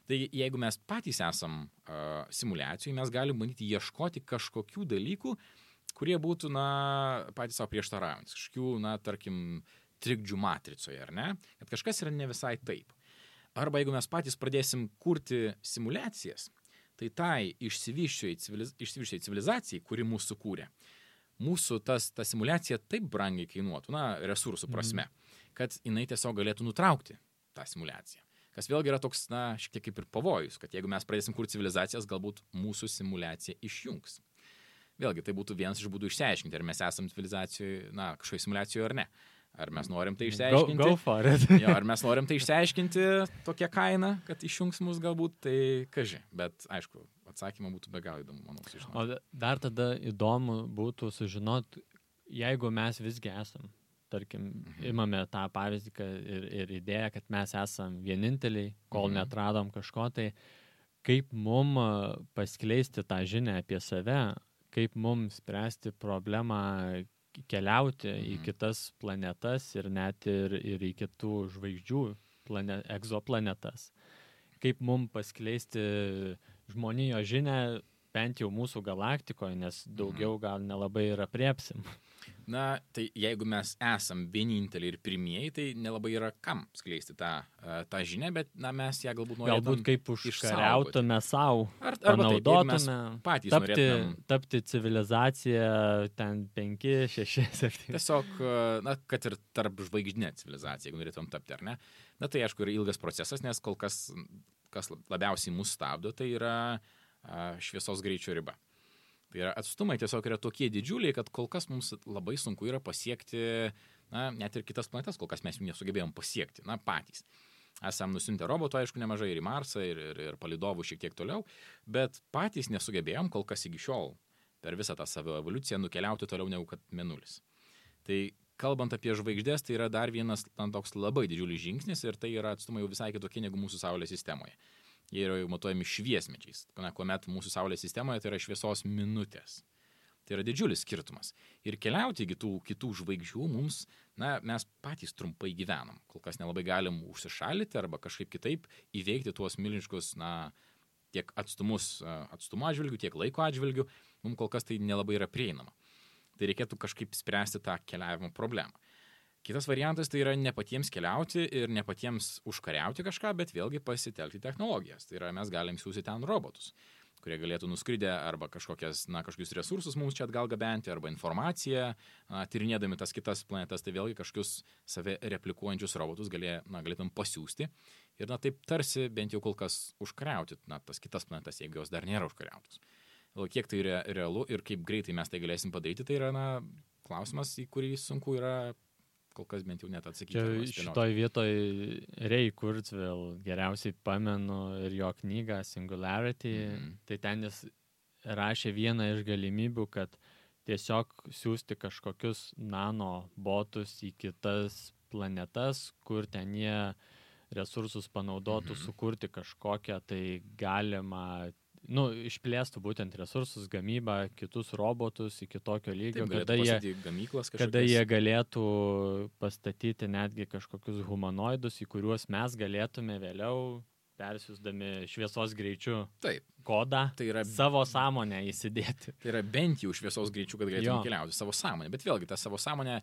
Tai jeigu mes patys esam uh, simulacijai, mes galime bandyti ieškoti kažkokių dalykų, kurie būtų, na, patys savo prieštaraujantis, kažkokių, na, tarkim, trikdžių matricoje, ar ne? Kad kažkas yra ne visai taip. Arba jeigu mes patys pradėsim kurti simulacijas, tai tai išsivyščiai civiliz civilizacijai, kuri mūsų kūrė, mūsų tas, ta simulacija taip brangiai kainuotų, na, resursų prasme, mm. kad jinai tiesiog galėtų nutraukti tą simulaciją. Kas vėlgi yra toks, na, šiek tiek kaip ir pavojus, kad jeigu mes pradėsim kurti civilizacijas, galbūt mūsų simulacija išjungs. Vėlgi, tai būtų vienas iš būdų išsiaiškinti, ar mes esame civilizacijoje, na, kažkoje simulacijoje ar ne. Ar mes norim tai išsiaiškinti? Go, go for it. jo, ar mes norim tai išsiaiškinti tokią kainą, kad išjungs mus galbūt, tai kaži. Bet aišku, atsakymą būtų be galo įdomu, manau, sužinoti. O dar tada įdomu būtų sužinoti, jeigu mes visgi esam, tarkim, mhm. imame tą pavyzdį ir, ir idėją, kad mes esam vieninteliai, kol mhm. netradom kažko, tai kaip mum paskleisti tą žinią apie save, kaip mum spręsti problemą keliauti mhm. į kitas planetas ir net ir, ir į kitų žvaigždžių plane, egzoplanetas. Kaip mum paskleisti žmonijos žinę bent jau mūsų galaktikoje, nes daugiau mhm. gal nelabai ir apriepsim. Na, tai jeigu mes esam vieninteliai ir pirmieji, tai nelabai yra kam skleisti tą, tą žinią, bet na, mes ją galbūt norėtume. Galbūt kaip užkariautume savo. Ar, panaudotume. Taip, patys tapti, norėtumėm. tapti civilizacija ten 5, 6, 7. Tiesiog, na, kad ir tarp žvaigždinė civilizacija, jeigu norėtum tapti, ar ne. Na, tai aišku, yra ilgas procesas, nes kol kas, kas labiausiai mus stabdo, tai yra šviesos greičio riba. Tai yra atstumai tiesiog yra tokie didžiuliai, kad kol kas mums labai sunku yra pasiekti, na, net ir kitas planetas, kol kas mes jų nesugebėjom pasiekti, na, patys. Esam nusintę robotų, aišku, nemažai ir į Marsą, ir, ir, ir palidovų šiek tiek toliau, bet patys nesugebėjom kol kas iki šiol per visą tą savo evoliuciją nukeliauti toliau negu kad menulis. Tai kalbant apie žvaigždės, tai yra dar vienas tam toks labai didžiulis žingsnis ir tai yra atstumai jau visai kitokie negu mūsų Saulės sistemoje. Jie yra matuojami šviesmečiais, na, kuomet mūsų Saulės sistemoje tai yra šviesos minutės. Tai yra didžiulis skirtumas. Ir keliauti iki tų kitų žvaigždžių mums, na, mes patys trumpai gyvenam. Kol kas nelabai galim užsišalyti arba kažkaip kitaip įveikti tuos milžiniškus, na, tiek atstumus atstumo atžvilgių, tiek laiko atžvilgių. Mums kol kas tai nelabai yra prieinama. Tai reikėtų kažkaip spręsti tą keliavimo problemą. Kitas variantas tai yra ne patiems keliauti ir ne patiems užkariauti kažką, bet vėlgi pasitelkti technologijas. Tai yra mes galim siūsti ten robotus kurie galėtų nuskridę arba kažkokias, na, kažkokius resursus mums čia atgal gabenti, arba informaciją, na, tyrinėdami tas kitas planetas, tai vėlgi kažkokius save replikuojančius robotus galė, na, galėtum pasiūsti ir, na, taip tarsi bent jau kol kas užkariauti, na, tas kitas planetas, jeigu jos dar nėra užkariautos. O kiek tai yra realu ir kaip greitai mes tai galėsim padaryti, tai yra, na, klausimas, į kurį sunku yra kol kas bent jau net atsakyti. Šitoj vietoj Ray Kurzweil geriausiai pamenu ir jo knygą Singularity, mm tai ten jis rašė vieną iš galimybių, kad tiesiog siūsti kažkokius nano botus į kitas planetas, kur ten jie resursus panaudotų, mm -hmm. sukurti kažkokią tai galimą nu, išplėstų būtent resursus, gamybą, kitus robotus iki tokio lygio, Taip, kada, jie, kada jie galėtų pastatyti netgi kažkokius humanoidus, į kuriuos mes galėtume vėliau persiusdami šviesos greičiu Taip. kodą, tai yra savo sąmonę įsidėti. Tai yra bent jau šviesos greičiu, kad galėtume keliauti savo sąmonę. Bet vėlgi, ta savo sąmonė,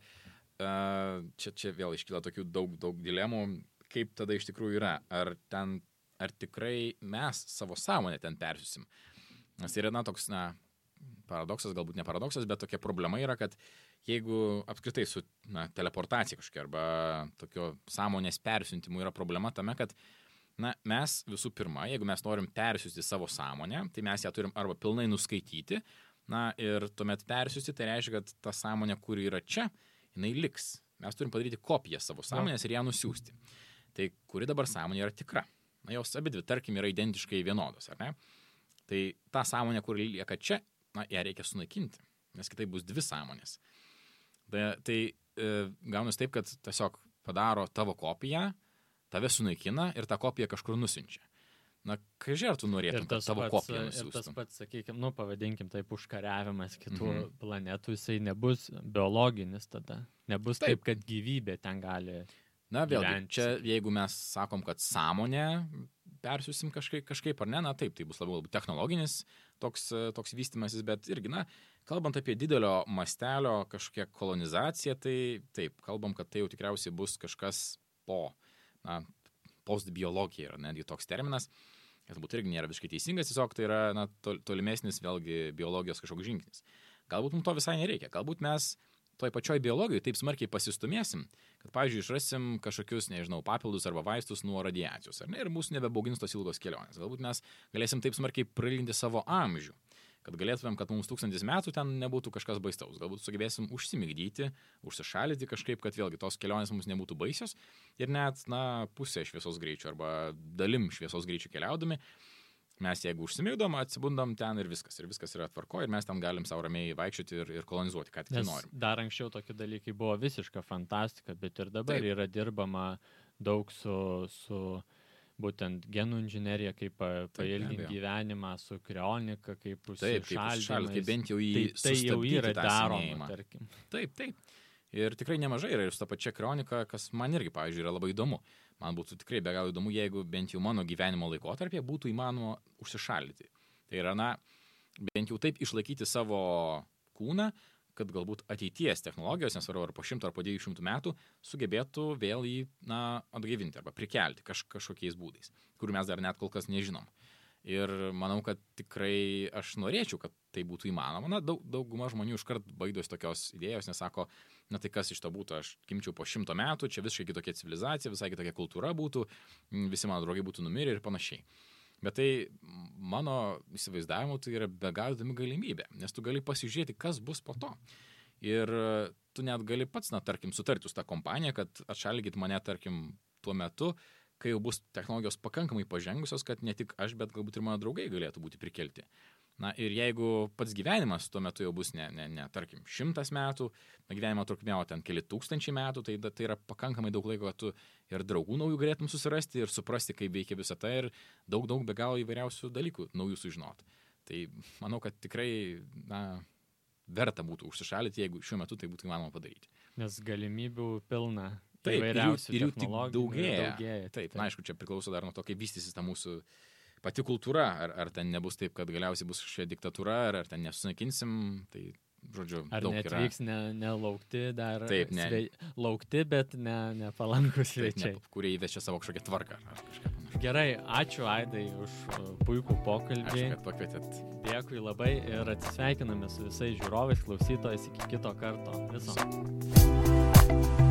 čia, čia vėl iškyla tokių daug, daug dilemų, kaip tada iš tikrųjų yra. Ar ten ar tikrai mes savo sąmonę ten persiusim. Nes yra, na, toks, na, paradoksas, galbūt ne paradoksas, bet tokia problema yra, kad jeigu apskritai su na, teleportacija kažkokia arba tokio sąmonės persiuntimu yra problema tame, kad na, mes visų pirma, jeigu mes norim persiųsti savo sąmonę, tai mes ją turim arba pilnai nuskaityti, na ir tuomet persiųsti, tai reiškia, kad ta sąmonė, kuri yra čia, jinai liks. Mes turim padaryti kopiją savo sąmonės ir ją nusiųsti. Tai kuri dabar sąmonė yra tikra? Na jos abi dvi, tarkim, yra identiškai vienodos, ar ne? Tai ta sąmonė, kuri lieka čia, na, ją reikia sunaikinti, nes kitai bus dvi sąmonės. Tai, tai e, gaunasi taip, kad tiesiog padaro tavo kopiją, tave sunaikina ir tą kopiją kažkur nusinčia. Na, kažkai ar tu norėtum, kad tavo pats, kopiją nusiųstum? Ir tas pats, sakykime, nu, pavadinkim taip, užkariavimas kitų mm -hmm. planetų, jisai nebus biologinis tada. Nebus taip, taip kad gyvybė ten gali Na, vėlgi, čia jeigu mes sakom, kad sąmonę persiusim kažkaip, kažkaip ar ne, na taip, tai bus labiau technologinis toks, toks vystimasis, bet irgi, na, kalbant apie didelio mastelio kažkokią kolonizaciją, tai taip, kalbam, kad tai jau tikriausiai bus kažkas po, na, postbiologija yra netgi toks terminas, galbūt irgi nėra visiškai teisingas, tiesiog tai yra, na, tolimesnis vėlgi biologijos kažkoks žingsnis. Galbūt mums to visai nereikia, galbūt mes toj pačioj biologijoje taip smarkiai pasistumėsim, kad, pavyzdžiui, išrasim kažkokius, nežinau, papildus arba vaistus nuo radiacijos, ar ne, ir mūsų nebebaugins tos ilgos kelionės. Galbūt mes galėsim taip smarkiai prailginti savo amžių, kad galėtumėm, kad mums tūkstantis metų ten nebūtų kažkas baistaus. Galbūt sugebėsim užsimigdyti, užsišalyti kažkaip, kad vėlgi tos kelionės mums nebūtų baisios ir net, na, pusė šviesos greičio arba dalim šviesos greičio keliaudami Mes jeigu užsimigdom, atsibundam ten ir viskas. Ir viskas yra tvarko ir mes tam galim savo ramiai vaikščioti ir, ir kolonizuoti, ką tik norim. Dar anksčiau tokie dalykai buvo visiška fantastika, bet ir dabar Taip. yra dirbama daug su, su būtent genų inžinierija, kaip pailginti gyvenimą, su krionika, kaip užsišaldyti. Kaip bent jau į tai, tai jau yra daroma, tarkim. Taip, taip. Ir tikrai nemažai yra ir su ta pačia kronika, kas man irgi, pavyzdžiui, yra labai įdomu. Man būtų tikrai be galo įdomu, jeigu bent jau mano gyvenimo laikotarpėje būtų įmanoma užsišaldyti. Tai yra, na, bent jau taip išlaikyti savo kūną, kad galbūt ateities technologijos, nesvarbu ar po šimto ar po dviejų šimtų metų, sugebėtų vėl jį, na, atgaivinti arba prikelti kaž, kažkokiais būdais, kurių mes dar net kol kas nežinom. Ir manau, kad tikrai aš norėčiau, kad tai būtų įmanoma. Na, daug, dauguma žmonių iškart baidos tokios idėjos, nes sako, na tai kas iš to būtų, aš kimčiau po šimto metų, čia visiškai kitokia civilizacija, visai kitokia kultūra būtų, visi mano draugai būtų numirę ir panašiai. Bet tai mano įsivaizdavimu tai yra be galo įdomi galimybė, nes tu gali pasižiūrėti, kas bus po to. Ir tu net gali pats, na, tarkim, sutarti su tą kompaniją, kad atšalgit mane, tarkim, tuo metu, kai jau bus technologijos pakankamai pažengusios, kad ne tik aš, bet galbūt ir mano draugai galėtų būti prikelti. Na ir jeigu pats gyvenimas tuo metu jau bus ne, ne, ne tarkim, šimtas metų, gyvenimo trukmė, o ten keli tūkstančiai metų, tai tai yra pakankamai daug laiko, kad tu ir draugų naujų galėtum susirasti ir suprasti, kaip veikia visą tai ir daug, daug be galo įvairiausių dalykų naujų sužinoti. Tai manau, kad tikrai, na, verta būtų užsišalyti, jeigu šiuo metu tai būtų įmanoma padaryti. Nes galimybių pilna. Taip, ir jų- ir jų tik daugėja. daugėja. Taip, na, aišku, čia priklauso dar nuo to, kaip vystysis ta mūsų pati kultūra, ar, ar ten nebus taip, kad galiausiai bus kažkokia diktatūra, ar, ar ten nesunaikinsim, tai, žodžiu, Ar netvyks ne, nelaukti dar Taip, ne. svei, laukti, bet ne, nepalankus Taip, svečiai. ne, kurie įvečia savo kažkokią tvarką. Gerai, ačiū Aidai už uh, puikų pokalbį. Ačiū, kad pakvietėt. Dėkui labai ir atsisveikiname su visais žiūrovais, klausytojais iki kito karto. Viso.